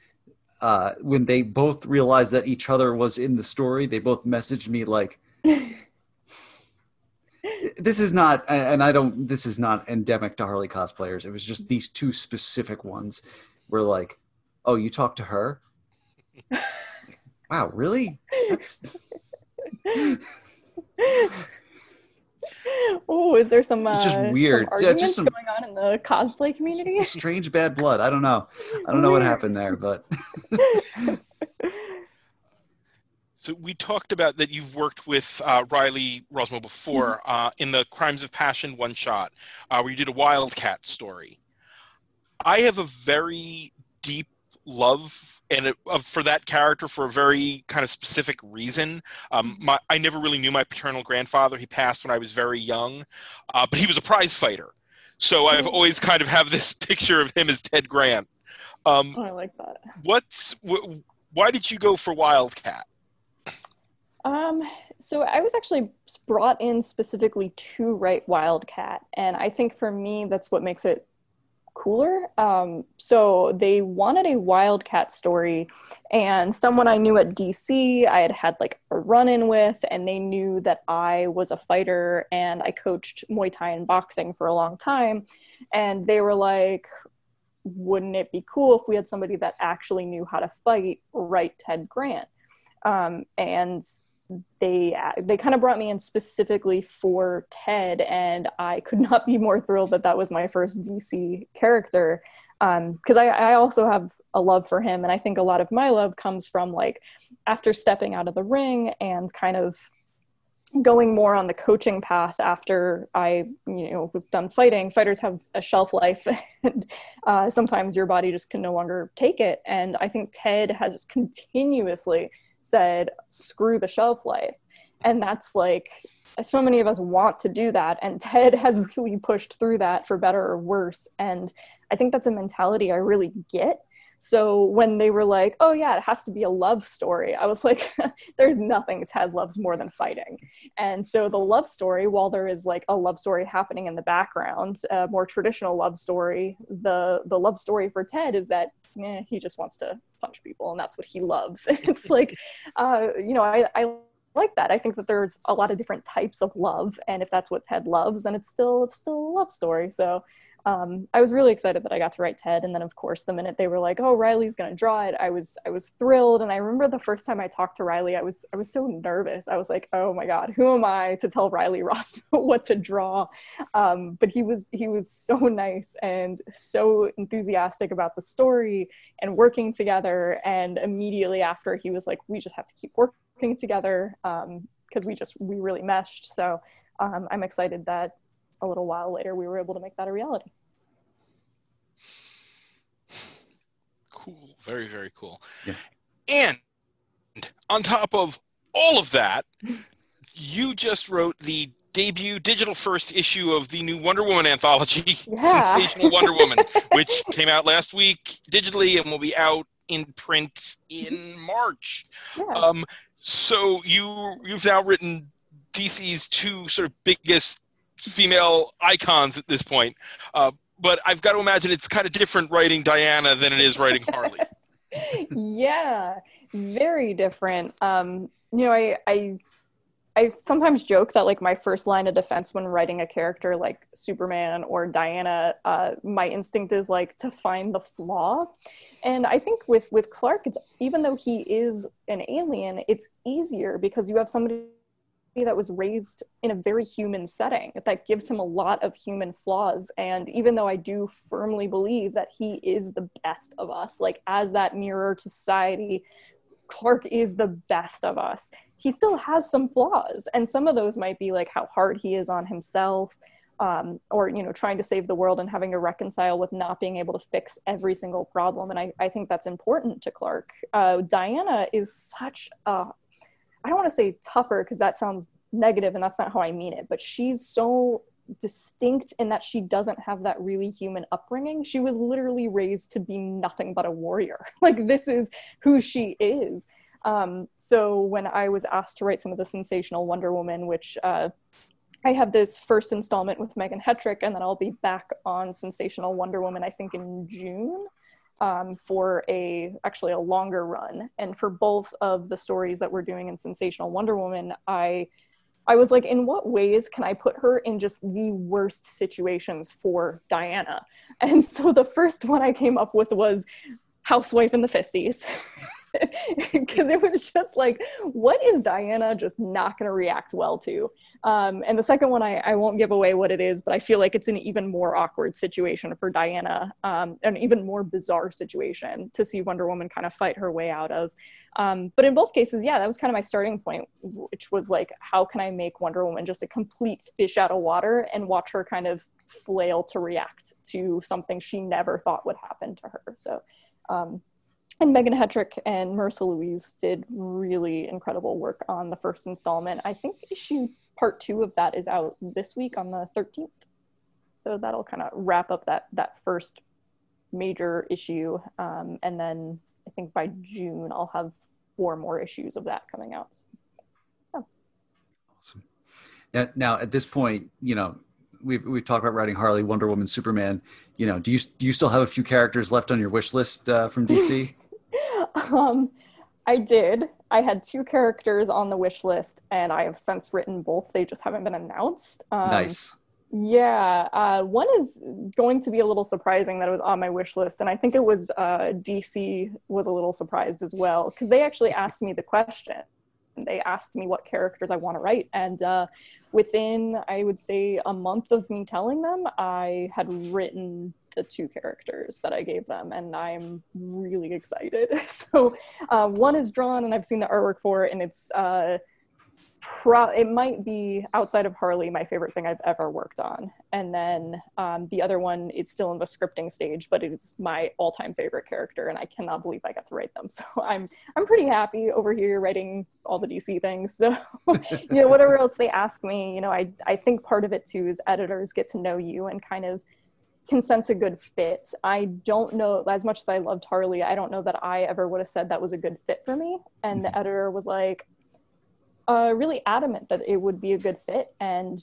uh, when they both realized that each other was in the story, they both messaged me like, this is not, and I don't. This is not endemic to Harley cosplayers. It was just these two specific ones. Were like, oh, you talked to her. wow, really? That's. oh, is there some? Uh, it's just weird. Some yeah, just some going on in the cosplay community. strange bad blood. I don't know. I don't know what happened there, but. So we talked about that you've worked with uh, Riley Rossmo before mm-hmm. uh, in the Crimes of Passion one shot, uh, where you did a Wildcat story. I have a very deep love and it, uh, for that character for a very kind of specific reason. Um, mm-hmm. my, I never really knew my paternal grandfather. He passed when I was very young, uh, but he was a prize fighter. So I've mm-hmm. always kind of have this picture of him as Ted Grant. Um, oh, I like that. What's wh- why did you go for Wildcat? Um, so I was actually brought in specifically to write Wildcat, and I think for me that's what makes it cooler. Um, so they wanted a Wildcat story, and someone I knew at DC I had had like a run in with, and they knew that I was a fighter and I coached Muay Thai and boxing for a long time, and they were like, wouldn't it be cool if we had somebody that actually knew how to fight, write Ted Grant? Um, and they they kind of brought me in specifically for Ted, and I could not be more thrilled that that was my first DC character. Because um, I, I also have a love for him, and I think a lot of my love comes from like after stepping out of the ring and kind of going more on the coaching path after I, you know, was done fighting. Fighters have a shelf life, and uh, sometimes your body just can no longer take it. And I think Ted has continuously said, screw the shelf life. And that's like, so many of us want to do that. And Ted has really pushed through that for better or worse. And I think that's a mentality I really get. So when they were like, oh, yeah, it has to be a love story, I was like, there's nothing Ted loves more than fighting. And so the love story, while there is like a love story happening in the background, a more traditional love story, the, the love story for Ted is that eh, he just wants to punch people and that's what he loves. it's like, uh, you know, I, I like that. I think that there's a lot of different types of love, and if that's what Ted loves, then it's still it's still a love story. So um, I was really excited that I got to write Ted. And then of course, the minute they were like, "Oh, Riley's gonna draw it," I was I was thrilled. And I remember the first time I talked to Riley, I was I was so nervous. I was like, "Oh my God, who am I to tell Riley Ross what to draw?" Um, but he was he was so nice and so enthusiastic about the story and working together. And immediately after, he was like, "We just have to keep working together." because um, we just we really meshed so um, i'm excited that a little while later, we were able to make that a reality. Cool. Very, very cool. Yeah. And on top of all of that, you just wrote the debut digital first issue of the new Wonder Woman anthology, yeah. Sensational Wonder Woman, which came out last week digitally and will be out in print in March. Yeah. Um, so you you've now written DC's two sort of biggest female icons at this point. Uh, but I've got to imagine it's kind of different writing Diana than it is writing Harley. yeah, very different. Um, you know, I, I I sometimes joke that like my first line of defense when writing a character like Superman or Diana, uh, my instinct is like to find the flaw. And I think with with Clark, it's even though he is an alien, it's easier because you have somebody that was raised in a very human setting that gives him a lot of human flaws. And even though i do firmly believe that he is the best of us like as that mirror to society clark is the best of us he still has some flaws. And some of those might be like how hard he is on himself um, or you know trying to save the world and having to reconcile with not being able to fix every single problem. And i, I think that's important to clark. Uh, diana is such a I don't want to say tougher because that sounds negative and that's not how I mean it, but she's so distinct in that she doesn't have that really human upbringing. She was literally raised to be nothing but a warrior. like this is who she is. Um, so when I was asked to write some of the sensational Wonder Woman, which uh, I have this first installment with Megan Hetrick, and then I'll be back on Sensational Wonder Woman, I think in June um, for a actually a longer run. And for both of the stories that we're doing in Sensational Wonder Woman, I I was like, in what ways can I put her in just the worst situations for Diana? And so the first one I came up with was housewife in the 50s. because it was just like, what is Diana just not going to react well to? Um, and the second one, I, I won't give away what it is, but I feel like it's an even more awkward situation for Diana, um, an even more bizarre situation to see Wonder Woman kind of fight her way out of. Um, but in both cases, yeah, that was kind of my starting point, which was like, how can I make Wonder Woman just a complete fish out of water and watch her kind of flail to react to something she never thought would happen to her? So, um, and Megan Hetrick and Marissa Louise did really incredible work on the first installment. I think issue part two of that is out this week on the 13th. So that'll kind of wrap up that that first major issue, um, and then I think by June I'll have four more issues of that coming out. Awesome. Now, now, at this point, you know, we've we've talked about writing Harley, Wonder Woman, Superman. You know, do you do you still have a few characters left on your wish list uh, from DC? um, I did. I had two characters on the wish list, and I have since written both. They just haven't been announced. Um, nice. Yeah, uh, one is going to be a little surprising that it was on my wish list, and I think it was uh, DC was a little surprised as well because they actually asked me the question. They asked me what characters I want to write, and uh, within I would say a month of me telling them, I had written the two characters that I gave them, and I'm really excited. so uh, one is drawn, and I've seen the artwork for it, and it's uh, pro- it might be outside of Harley my favorite thing I've ever worked on. And then um, the other one is still in the scripting stage, but it's my all-time favorite character, and I cannot believe I got to write them. So I'm I'm pretty happy over here writing all the DC things. So you know whatever else they ask me, you know I I think part of it too is editors get to know you and kind of can sense a good fit. I don't know, as much as I loved Harley, I don't know that I ever would have said that was a good fit for me. And the mm-hmm. editor was like, uh, really adamant that it would be a good fit. And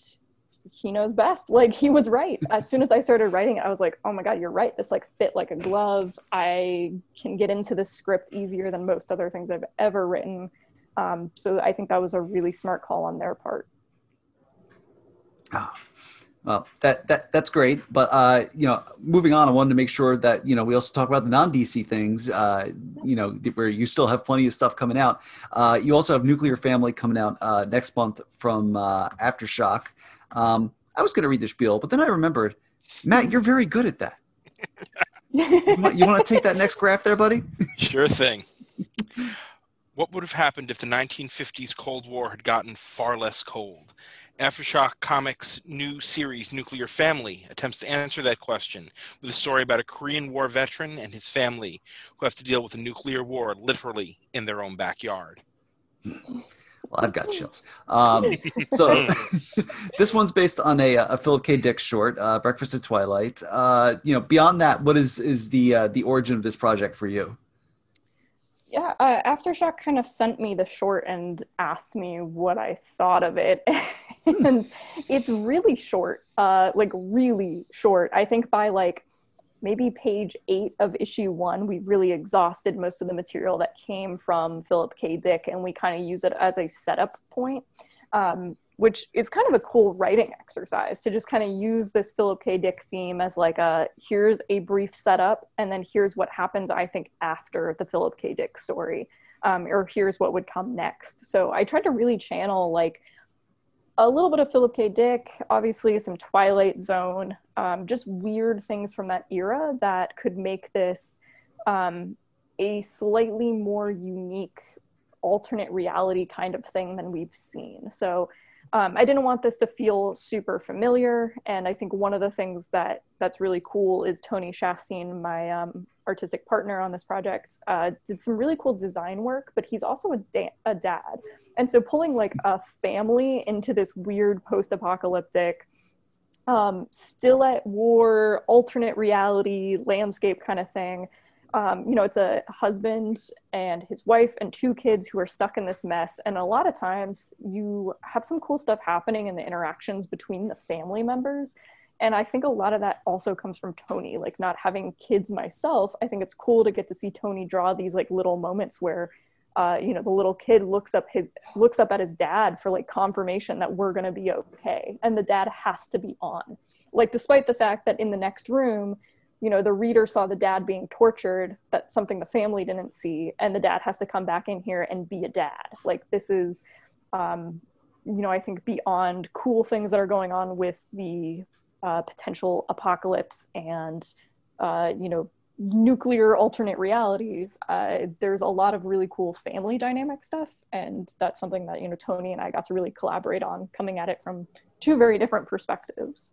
he knows best. Like he was right. As soon as I started writing it, I was like, oh my God, you're right. This like fit like a glove. I can get into the script easier than most other things I've ever written. Um, so I think that was a really smart call on their part. Oh, well, that that that's great, but uh, you know, moving on, I wanted to make sure that you know we also talk about the non DC things. Uh, you know, where you still have plenty of stuff coming out. Uh, you also have Nuclear Family coming out uh, next month from uh, Aftershock. Um, I was going to read the spiel, but then I remembered, Matt, you're very good at that. you, you want to take that next graph there, buddy? Sure thing. What would have happened if the 1950s Cold War had gotten far less cold? Aftershock Comics' new series, Nuclear Family, attempts to answer that question with a story about a Korean War veteran and his family who have to deal with a nuclear war literally in their own backyard. Well, I've got chills. Um, so this one's based on a, a, Philip K. Dick short, uh, "Breakfast at Twilight." Uh, you know, beyond that, what is is the uh, the origin of this project for you? Yeah, uh, Aftershock kind of sent me the short and asked me what I thought of it. and it's really short, uh, like really short. I think by like maybe page eight of issue one, we really exhausted most of the material that came from Philip K. Dick, and we kind of use it as a setup point. Um, which is kind of a cool writing exercise to just kind of use this Philip K. Dick theme as like a here's a brief setup, and then here's what happens, I think, after the Philip K. Dick story, um, or here's what would come next. So I tried to really channel like a little bit of Philip K. Dick, obviously some Twilight Zone, um, just weird things from that era that could make this um, a slightly more unique alternate reality kind of thing than we've seen. So um, I didn't want this to feel super familiar. And I think one of the things that that's really cool is Tony Shasteen, my um, artistic partner on this project, uh, did some really cool design work, but he's also a, da- a dad. And so pulling like a family into this weird post-apocalyptic, um, still at war, alternate reality landscape kind of thing um, you know, it's a husband and his wife and two kids who are stuck in this mess. And a lot of times you have some cool stuff happening in the interactions between the family members. And I think a lot of that also comes from Tony, like not having kids myself. I think it's cool to get to see Tony draw these like little moments where uh, you know the little kid looks up his looks up at his dad for like confirmation that we're to be okay and the dad has to be on like despite the fact that in the next room you know the reader saw the dad being tortured that's something the family didn't see and the dad has to come back in here and be a dad. Like this is um, you know i think beyond cool things that are going on with the uh, potential apocalypse and uh, you know nuclear alternate realities uh, there's a lot of really cool family dynamic stuff and that's something that you know tony and i got to really collaborate on coming at it from two very different perspectives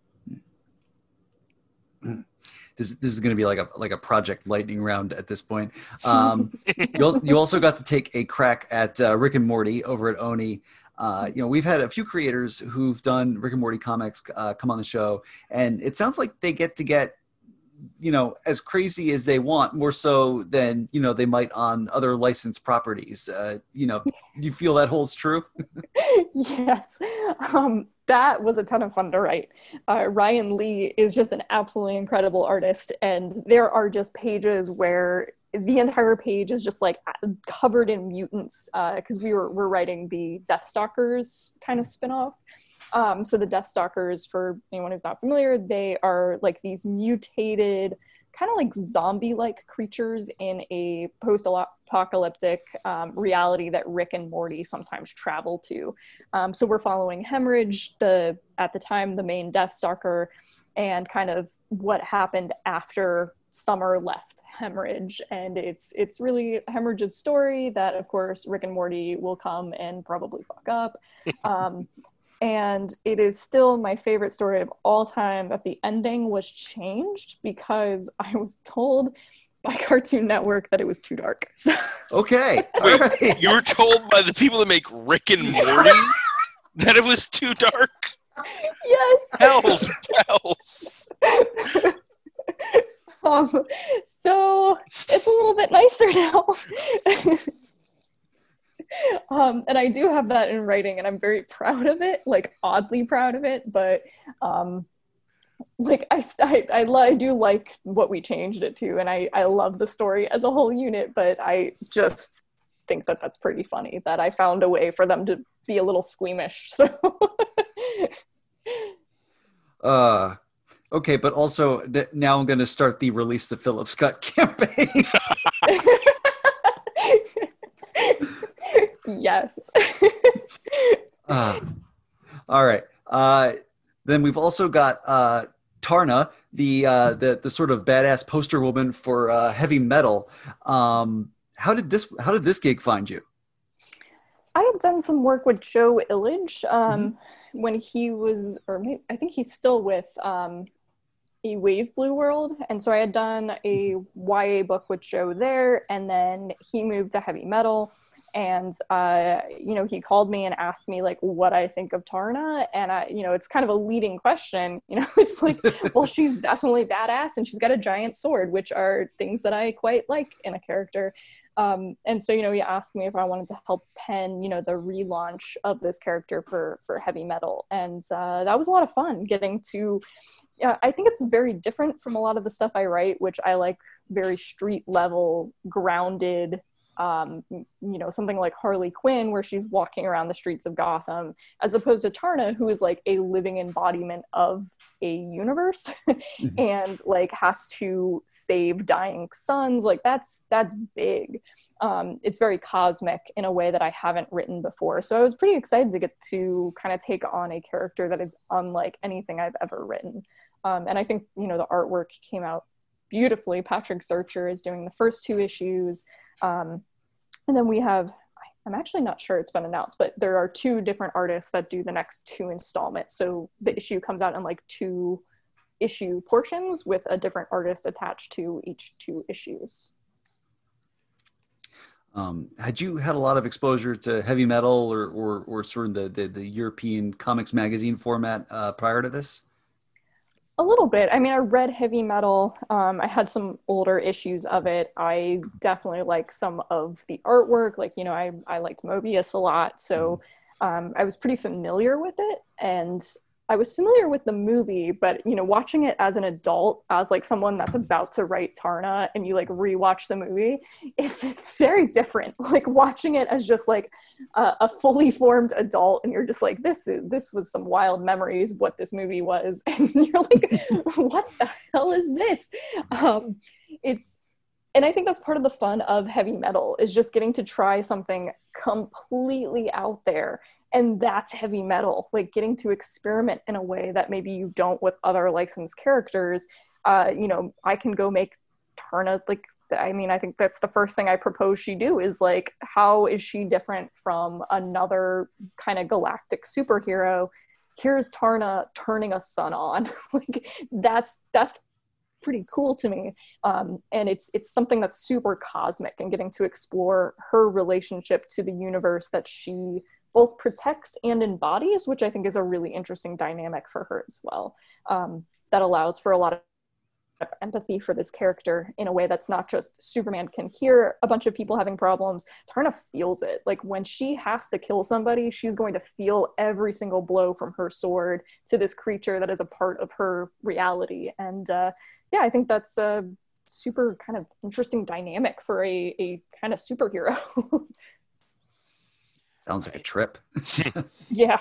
this, this is going to be like a like a project lightning round at this point. Um, you, you also got to take a crack at uh, rick and morty over at oni. Uh, you know, we've had a few creators who've done Rick and Morty comics uh, come on the show, and it sounds like they get to get you know as crazy as they want more so than you know they might on other licensed properties. Uh, you know do you feel that holds true? Yes. Um, that was a ton of fun to write. Uh, ryan lee is just an absolutely incredible artist and there are just pages where the entire page is just like covered in mutants because uh, we were, were writing the deathstalkers kind of spin-off. Um, so the Deathstalkers, for anyone who's not familiar, they are like these mutated, kind of like zombie-like creatures in a post-apocalyptic um, reality that Rick and Morty sometimes travel to. Um, so we're following Hemorrhage, the at the time the main Deathstalker, and kind of what happened after Summer left Hemorrhage, and it's it's really Hemorrhage's story that, of course, Rick and Morty will come and probably fuck up. Um, and it is still my favorite story of all time that the ending was changed because I was told by Cartoon Network that it was too dark. So. Okay. Wait. You were told by the people that make Rick and Morty that it was too dark? Yes. Hells, hells. um, so it's a little bit nicer now. Um, and I do have that in writing, and I'm very proud of it, like oddly proud of it. But um, like I, I, I, I do like what we changed it to, and I, I love the story as a whole unit. But I just think that that's pretty funny that I found a way for them to be a little squeamish. So. uh okay but also now i'm going to start the release the Phillips cut campaign yes. uh, all right. Uh, then we've also got uh, Taarna, the, uh, the the sort of badass poster woman for uh, heavy metal. Um, how did this How did this gig find you? I had done some work with Joe Illidge um, mm-hmm. when he was, or maybe, I think he's still with um, a Wave Blue World, and so I had done a YA book with Joe there, and then he moved to heavy metal and uh, you know he called me and asked me like what i think of taarna. And i you know it's kind of a leading question you know it's like well she's definitely badass and she's got a giant sword which are things that i quite like in a character. Um, and so you know he asked me if i wanted to help pen you know the relaunch of this character for for heavy metal. And uh, that was a lot of fun getting to yeah, I think it's very different from a lot of the stuff I write, which I like very street level, grounded, um, you know, something like Harley Quinn, where she's walking around the streets of Gotham, as opposed to Taarna, who is like a living embodiment of a universe mm-hmm. and like has to save dying sons. Like that's that's big. Um, it's very cosmic in a way that I haven't written before. So I was pretty excited to get to kind of take on a character that is unlike anything I've ever written. Um, and I think you know the artwork came out beautifully. Patrick Zircher is doing the first two issues. Um, and then we have, I'm actually not sure it's been announced, but there are two different artists that do the next two installments. So the issue comes out in like two issue portions with a different artist attached to each two issues. Um, had you had a lot of exposure to heavy metal or, or, or sort of the, the, the European comics magazine format uh, prior to this? A little bit. I mean, I read heavy metal. Um, I had some older issues of it. I definitely like some of the artwork. Like, you know, I, I liked Moebius a lot. So mm-hmm. um, I was pretty familiar with it. And I was familiar with the movie, but you know, watching it as an adult, as like someone that's about to write Taarna, and you like rewatch the movie, it's, it's very different. Like watching it as just like a, a fully formed adult, and you're just like, this is this was some wild memories what this movie was, and you're like, what the hell is this? Um, it's and I think that's part of the fun of heavy metal is just getting to try something completely out there. And that's heavy metal, like getting to experiment in a way that maybe you don't with other licensed characters. Uh, you know, I can go make Taarna like I mean, I think that's the first thing I propose she do is like, how is she different from another kind of galactic superhero? Here's Taarna turning a sun on. like that's that's pretty cool to me um, and it's it's something that's super cosmic and getting to explore her relationship to the universe that she both protects and embodies which i think is a really interesting dynamic for her as well um, that allows for a lot of empathy for this character in a way that's not just Superman can hear a bunch of people having problems. Taarna feels it. Like when she has to kill somebody, she's going to feel every single blow from her sword to this creature that is a part of her reality. And uh, yeah, I think that's a super kind of interesting dynamic for a, a kind of superhero. Sounds like a trip. yeah.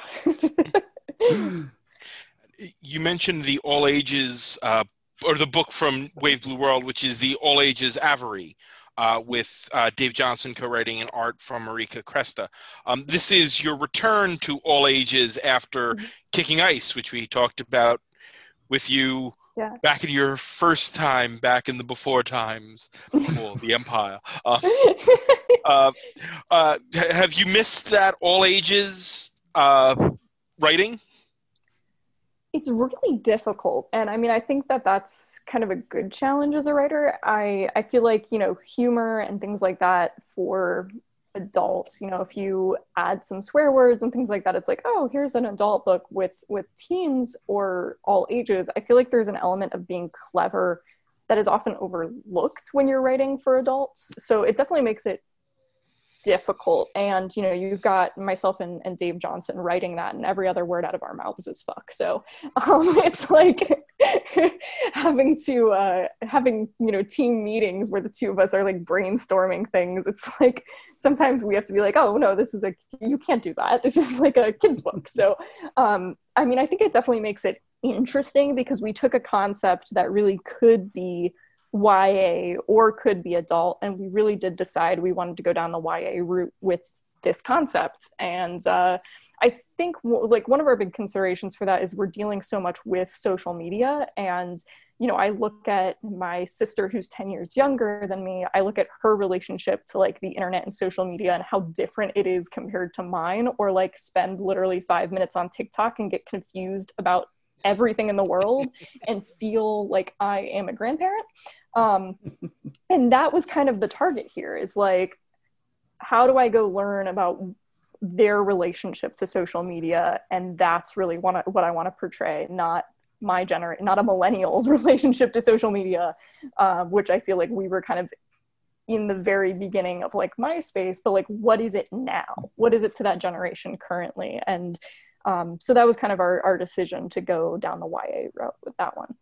you mentioned the all ages, uh, or the book from Wave Blue World, which is the all ages Avery. Uh, with uh, Dave Johnson co-writing and art from Marika Cresta. Um, this is your return to all ages after mm-hmm. Kicking Ice, which we talked about with you yeah. back in your first time back in the before times before the empire. Uh, uh, uh, have you missed that all ages uh, writing? It's really difficult and i mean i think that that's kind of a good challenge as a writer. I i feel like you know humor and things like that for adults you know if you add some swear words and things like that it's like oh here's an adult book with with teens or all ages. I feel like there's an element of being clever that is often overlooked when you're writing for adults. So it definitely makes it difficult. And you know you've got myself and, and dave johnson writing that and every other word out of our mouths is fuck. So um, it's like having to uh, having you know team meetings where the two of us are like brainstorming things it's like sometimes we have to be like oh no this is a you can't do that this is like a kids book so um, i mean i think it definitely makes it interesting because we took a concept that really could be YA or could be adult. And we really did decide we wanted to go down the YA route with this concept. And uh, I think like one of our big considerations for that is we're dealing so much with social media. And, you know, I look at my sister who's 10 years younger than me, I look at her relationship to like the internet and social media and how different it is compared to mine, or like spend literally five minutes on TikTok and get confused about everything in the world and feel like I am a grandparent. Um, and that was kind of the target here is like, how do I go learn about their relationship to social media? And that's really what I, what I want to portray, not my generation, not a millennial's relationship to social media, uh, which I feel like we were kind of in the very beginning of like MySpace, but like, what is it now? What is it to that generation currently? And um, so that was kind of our, our decision to go down the YA route with that one.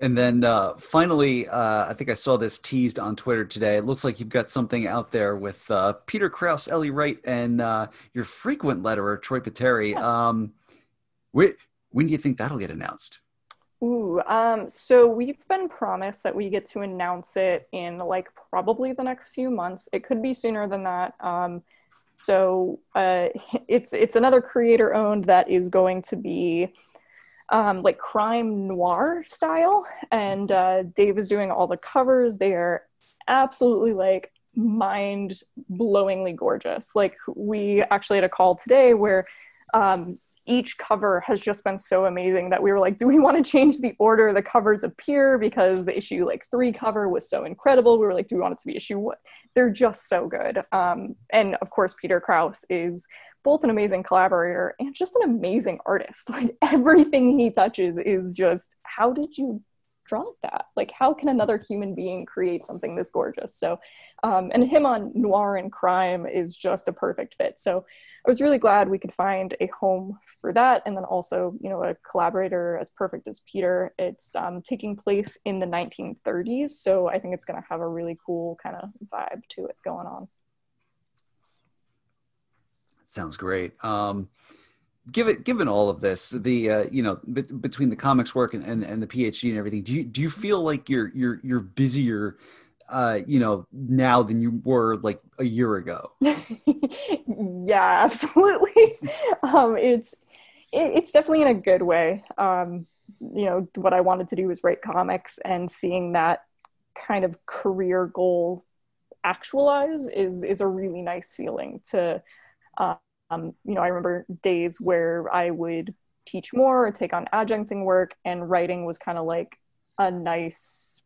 And then uh, finally, uh, I think I saw this teased on Twitter today. It looks like you've got something out there with uh, Peter Krause, Ellie Wright, and uh, your frequent letterer, Troy Peteri. Um, when, when do you think that'll get announced? Ooh, um, so we've been promised that we get to announce it in like probably the next few months. It could be sooner than that. Um, so uh, it's it's another creator owned that is going to be um, like crime noir style. And uh, Dave is doing all the covers. They are absolutely like mind blowingly gorgeous. Like we actually had a call today where um, each cover has just been so amazing that we were like, do we want to change the order the covers appear because the issue like three cover was so incredible? We were like, do we want it to be issue what? They're just so good. Um, and of course, Peter Krause is both an amazing collaborator and just an amazing artist. Like everything he touches is just how did you draw that? Like, how can another human being create something this gorgeous? So, um, and him on noir and crime is just a perfect fit. So, I was really glad we could find a home for that, and then also, you know, a collaborator as perfect as Peter. It's um, taking place in the 1930s, so I think it's going to have a really cool kind of vibe to it going on. Sounds great. Um, given given all of this, the uh, you know b- between the comics work and, and, and the PhD and everything, do you do you feel like you're you're you're busier, uh, you know, now than you were like a year ago? yeah, absolutely. um, it's it, it's definitely in a good way. Um, you know, what I wanted to do was write comics, and seeing that kind of career goal actualize is is a really nice feeling to um, you know, I remember days where I would teach more or take on adjuncting work, and writing was kind of like a nice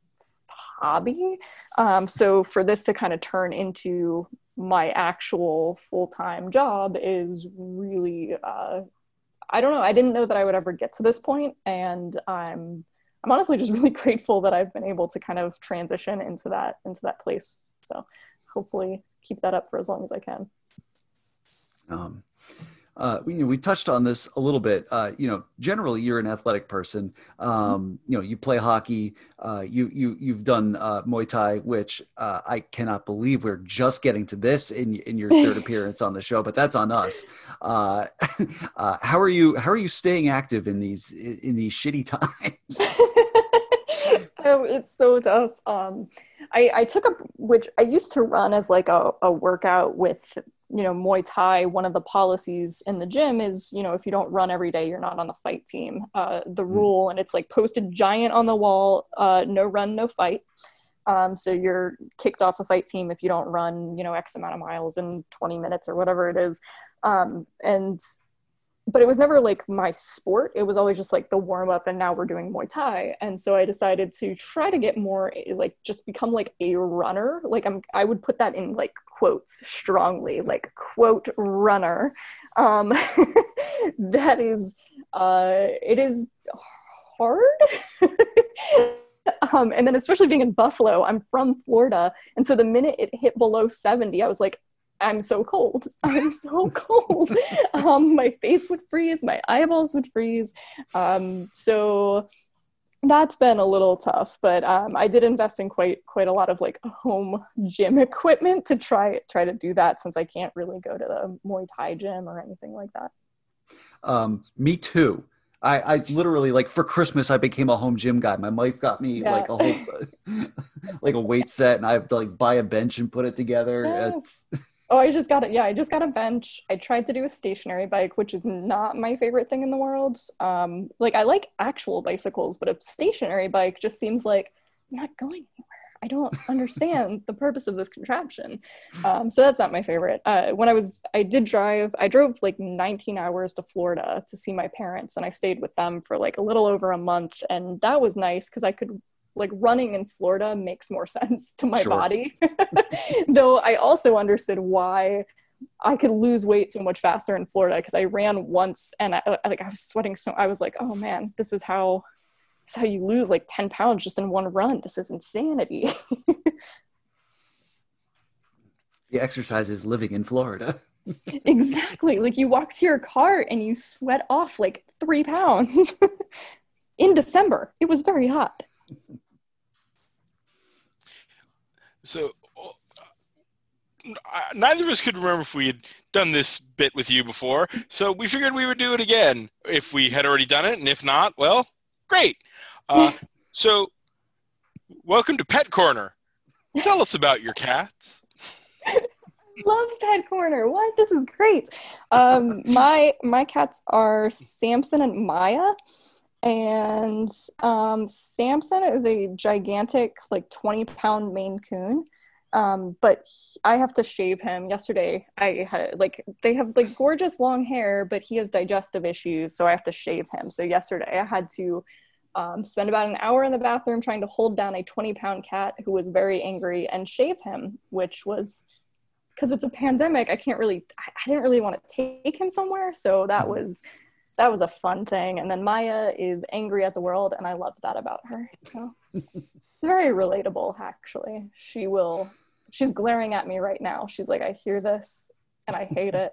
hobby. Um, so for this to kind of turn into my actual full time job is really, uh, I don't know. I didn't know that I would ever get to this point, and I'm I'm honestly just really grateful that I've been able to kind of transition into that into that place. So hopefully keep that up for as long as I can. Um, uh, we, you know, we touched on this a little bit. Uh, you know, generally you're an athletic person. Um, mm-hmm. you know, you play hockey. Uh, you you you've done uh, Muay Thai, which uh, I cannot believe we're just getting to this in in your third appearance on the show. But that's on us. Uh, how are you? How are you staying active in these in these shitty times? oh, it's so tough. Um, I, I took up which I used to run as like a, a workout with you know muay thai one of the policies in the gym is you know if you don't run every day you're not on the fight team. Uh, the mm. rule and it's like posted giant on the wall uh, no run no fight. Um, so you're kicked off the fight team if you don't run you know x amount of miles in 20 minutes or whatever it is. Um, and but it was never like my sport. It was always just like the warm up, and now we're doing Muay Thai. And so I decided to try to get more like just become like a runner. Like I'm, I would put that in like quotes strongly, like quote runner. Um, that is, uh, it is hard. um, and then especially being in Buffalo, I'm from Florida, and so the minute it hit below 70, I was like, I'm so cold. I'm so cold. um, my face would freeze, my eyeballs would freeze. Um, so that's been a little tough, but um, I did invest in quite quite a lot of like home gym equipment to try try to do that since I can't really go to the Muay Thai gym or anything like that. Um, me too. I, I literally like for Christmas I became a home gym guy. My wife got me yeah. like a whole like a weight set, and I have to like buy a bench and put it together. Yes. Oh, I just got it. Yeah, I just got a bench. I tried to do a stationary bike, which is not my favorite thing in the world. Um, like I like actual bicycles, but a stationary bike just seems like I'm not going anywhere. I don't understand the purpose of this contraption. Um, so that's not my favorite. Uh, when I was, I did drive. I drove like 19 hours to Florida to see my parents, and I stayed with them for like a little over a month, and that was nice because I could like running in Florida makes more sense to my sure. body. Though I also understood why I could lose weight so much faster in Florida because I ran once and I, I, like I was sweating so I was like, oh man, this is how this is how you lose like 10 pounds just in one run. This is insanity. the exercise is living in Florida. exactly. Like you walk to your car and you sweat off like three pounds in December. It was very hot. So uh, neither of us could remember if we had done this bit with you before, so we figured we would do it again if we had already done it, and if not, well, great. Uh, so, welcome to Pet Corner. Tell us about your cats. Love Pet Corner. What? This is great. Um, my my cats are Samson and Maya and um, Samson is a gigantic, like 20 pound Maine Coon. Um, but he, I have to shave him. Yesterday, I had like they have like gorgeous long hair, but he has digestive issues, so I have to shave him. So yesterday, I had to um, spend about an hour in the bathroom trying to hold down a 20 pound cat who was very angry and shave him, which was because it's a pandemic. I can't really, I, I didn't really want to take him somewhere, so that mm-hmm. was that was a fun thing. And then Maya is angry at the world, and I loved that about her. So it's very relatable, actually. She will. She's glaring at me right now. She's like, I hear this, and I hate it.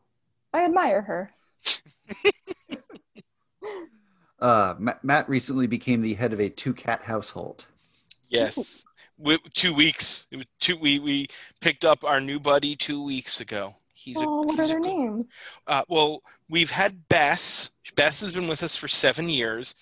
I admire her. Uh, Matt, Matt recently became the head of a two cat household. Yes. We, two weeks. Two. We we picked up our new buddy two weeks ago. He's oh, a. what are he's a their names? Uh, well, we've had Bess. Bess has been with us for seven years.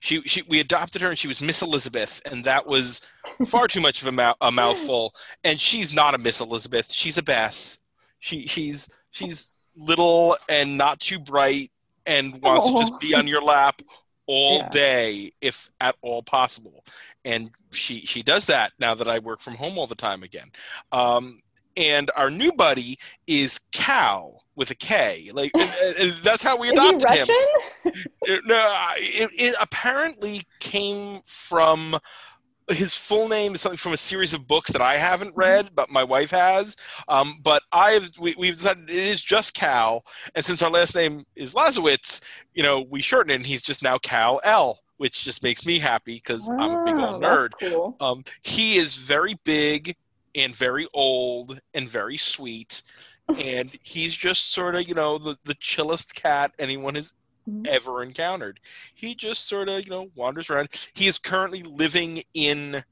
She, she, we adopted her, and she was Miss Elizabeth, and that was far too much of a, mou- a mouthful. And she's not a Miss Elizabeth; she's a Bess. She, she's, she's little and not too bright, and wants to just Oh. be on your lap all Yeah. day, if at all possible. And she, she does that now that I work from home all the time again. Um, and our new buddy is Cal with a K. Like and, and that's how we adopted him. Uh, No, it, it apparently came from his full name is something from a series of books that I haven't read, but my wife has. Um, but I've we, we've decided it is just Cal, and since our last name is Lazorwitz, you know, we shorten it, and he's just now Cal L, which just makes me happy because I'm a big old that's nerd. cool. Um, he is very big and very old and very sweet, and he's just sort of you know the the chillest cat anyone has Mhm. ever encountered. He just sort of you know wanders around. He is currently living in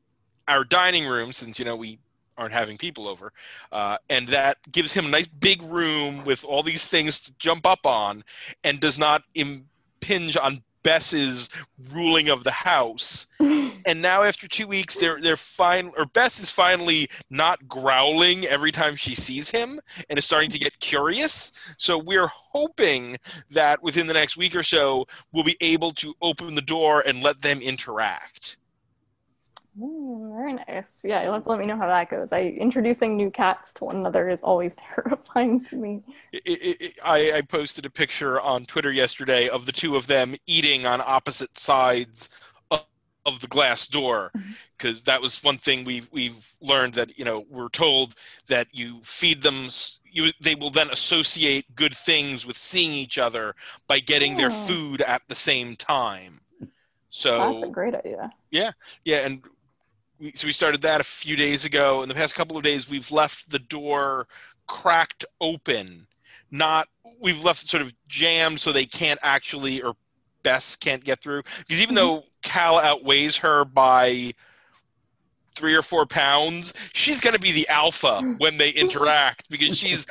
our dining room since you know we aren't having people over, uh, and that gives him a nice big room with all these things to jump up on, and does not impinge on Bess's ruling of the house. And now after two weeks they're they're fine or bess is finally not growling every time she sees him and is starting to get curious. So we're hoping that within the next week or so we'll be able to open the door and let them interact Mm, very nice. Yeah, you'll have to let me know how that goes. I introducing new cats to one another is always terrifying to me. I- I, I, I posted a picture on twitter yesterday of the two of them eating on opposite sides of, of the glass door because that was one thing we've we've learned that you know we're told that you feed them you they will then associate good things with seeing each other by getting their Oh. food at the same time so That's a great idea. yeah yeah, and so we started that a few days ago. In the past couple of days we've left the door cracked open. Not we've left it sort of jammed so they can't actually or bess can't get through. Because even Mhm. though cal outweighs her by three or four pounds she's going to be the alpha when they interact because she's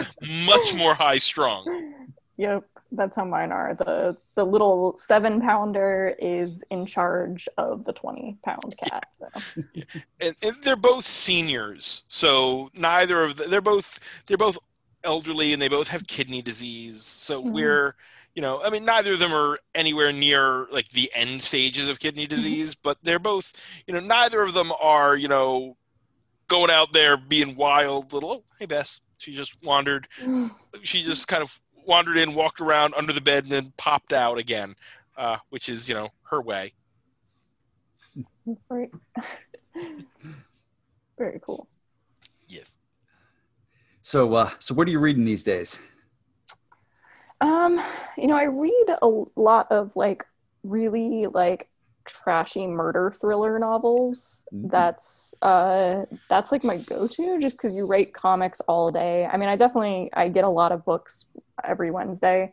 much more high strong Yep, that's how mine are. The the little seven pounder is in charge of the twenty pound cat. So and, and they're both seniors so neither of the, they're both they're both elderly and they both have kidney disease so Mhm. we're you know i mean neither of them are anywhere near like the end stages of kidney disease but they're both you know neither of them are you know going out there being wild little oh, hey bess she just wandered she just kind of wandered in walked around under the bed and then popped out again uh, which is you know her way that's great. Very cool. yes So, uh, so what are you reading these days? Um, you know, I read a lot of like really like trashy murder thriller novels. Mhm. That's uh that's like my go-to just cuz you write comics all day. I mean, I definitely I get a lot of books every Wednesday.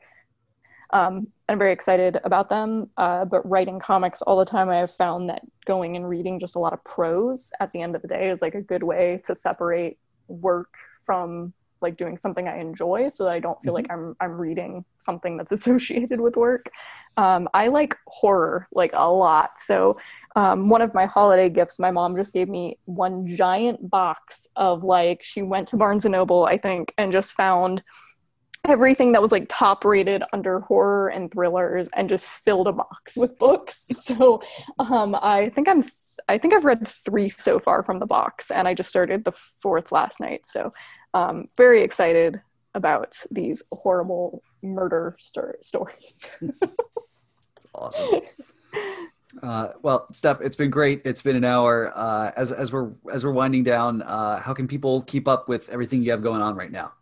Um, I'm very excited about them. Uh, but writing comics all the time, I have found that going and reading just a lot of prose at the end of the day is like a good way to separate work from like doing something I enjoy, so that I don't feel Mhm. like I'm I'm reading something that's associated with work. Um, I like horror like a lot. So um, one of my holiday gifts, my mom just gave me one giant box of like she went to Barnes and Noble, I think, and just found everything that was like top rated under horror and thrillers and just filled a box with books so um i think i'm i think i've read three so far from the box and i just started the fourth last night so um very excited about these horrible murder stor- stories Awesome. Uh, well, Steph, it's been great. It's been an hour. Uh, as as we're as we're winding down, uh, how can people keep up with everything you have going on right now?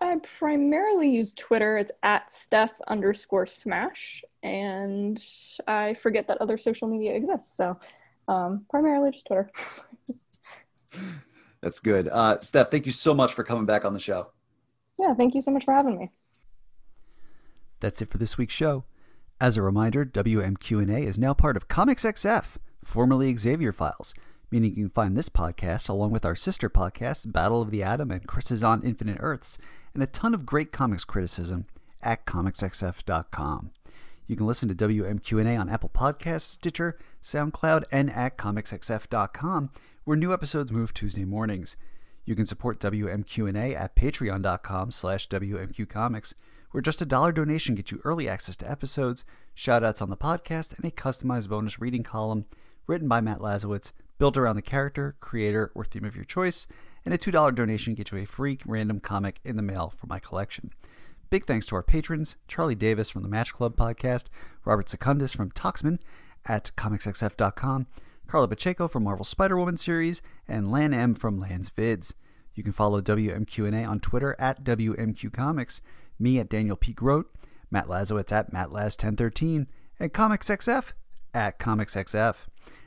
I primarily use Twitter. It's at Steph underscore Smash, and I forget that other social media exists. So, um, primarily just Twitter. That's good. Uh, Steph, thank you so much for coming back on the show. Yeah, thank you so much for having me. That's it for this week's show. As a reminder, WMQ&A is now part of Comics XF, formerly Xavier Files, meaning you can find this podcast along with our sister podcasts, Battle of the Atom and Chris's on Infinite Earths, and a ton of great comics criticism at comicsxf.com. You can listen to WMQ&A on Apple Podcasts, Stitcher, SoundCloud, and at comicsxf.com, where new episodes move Tuesday mornings. You can support WMQ&A at patreon.com slash WMQcomics, where just a dollar donation gets you early access to episodes, shoutouts on the podcast, and a customized bonus reading column written by Matt Lazorwitz, built around the character, creator, or theme of your choice, and a $2 donation gets you a free random comic in the mail for my collection. Big thanks to our patrons Charlie Davis from the Match Club podcast, Robert Secundus from Toxman at comicsxf.com, Carla Pacheco from Marvel Spider Woman series, and Lan M from Lan's Vids. You can follow WMQ&A on Twitter at WMQComics, me at Daniel P. Grote, Matt Lazorwitz at MattLaz1013, and ComicsXF at ComicsXF.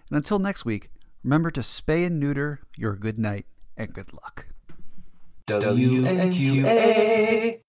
And until next week, remember to spay and neuter your good night and good luck. WMQA.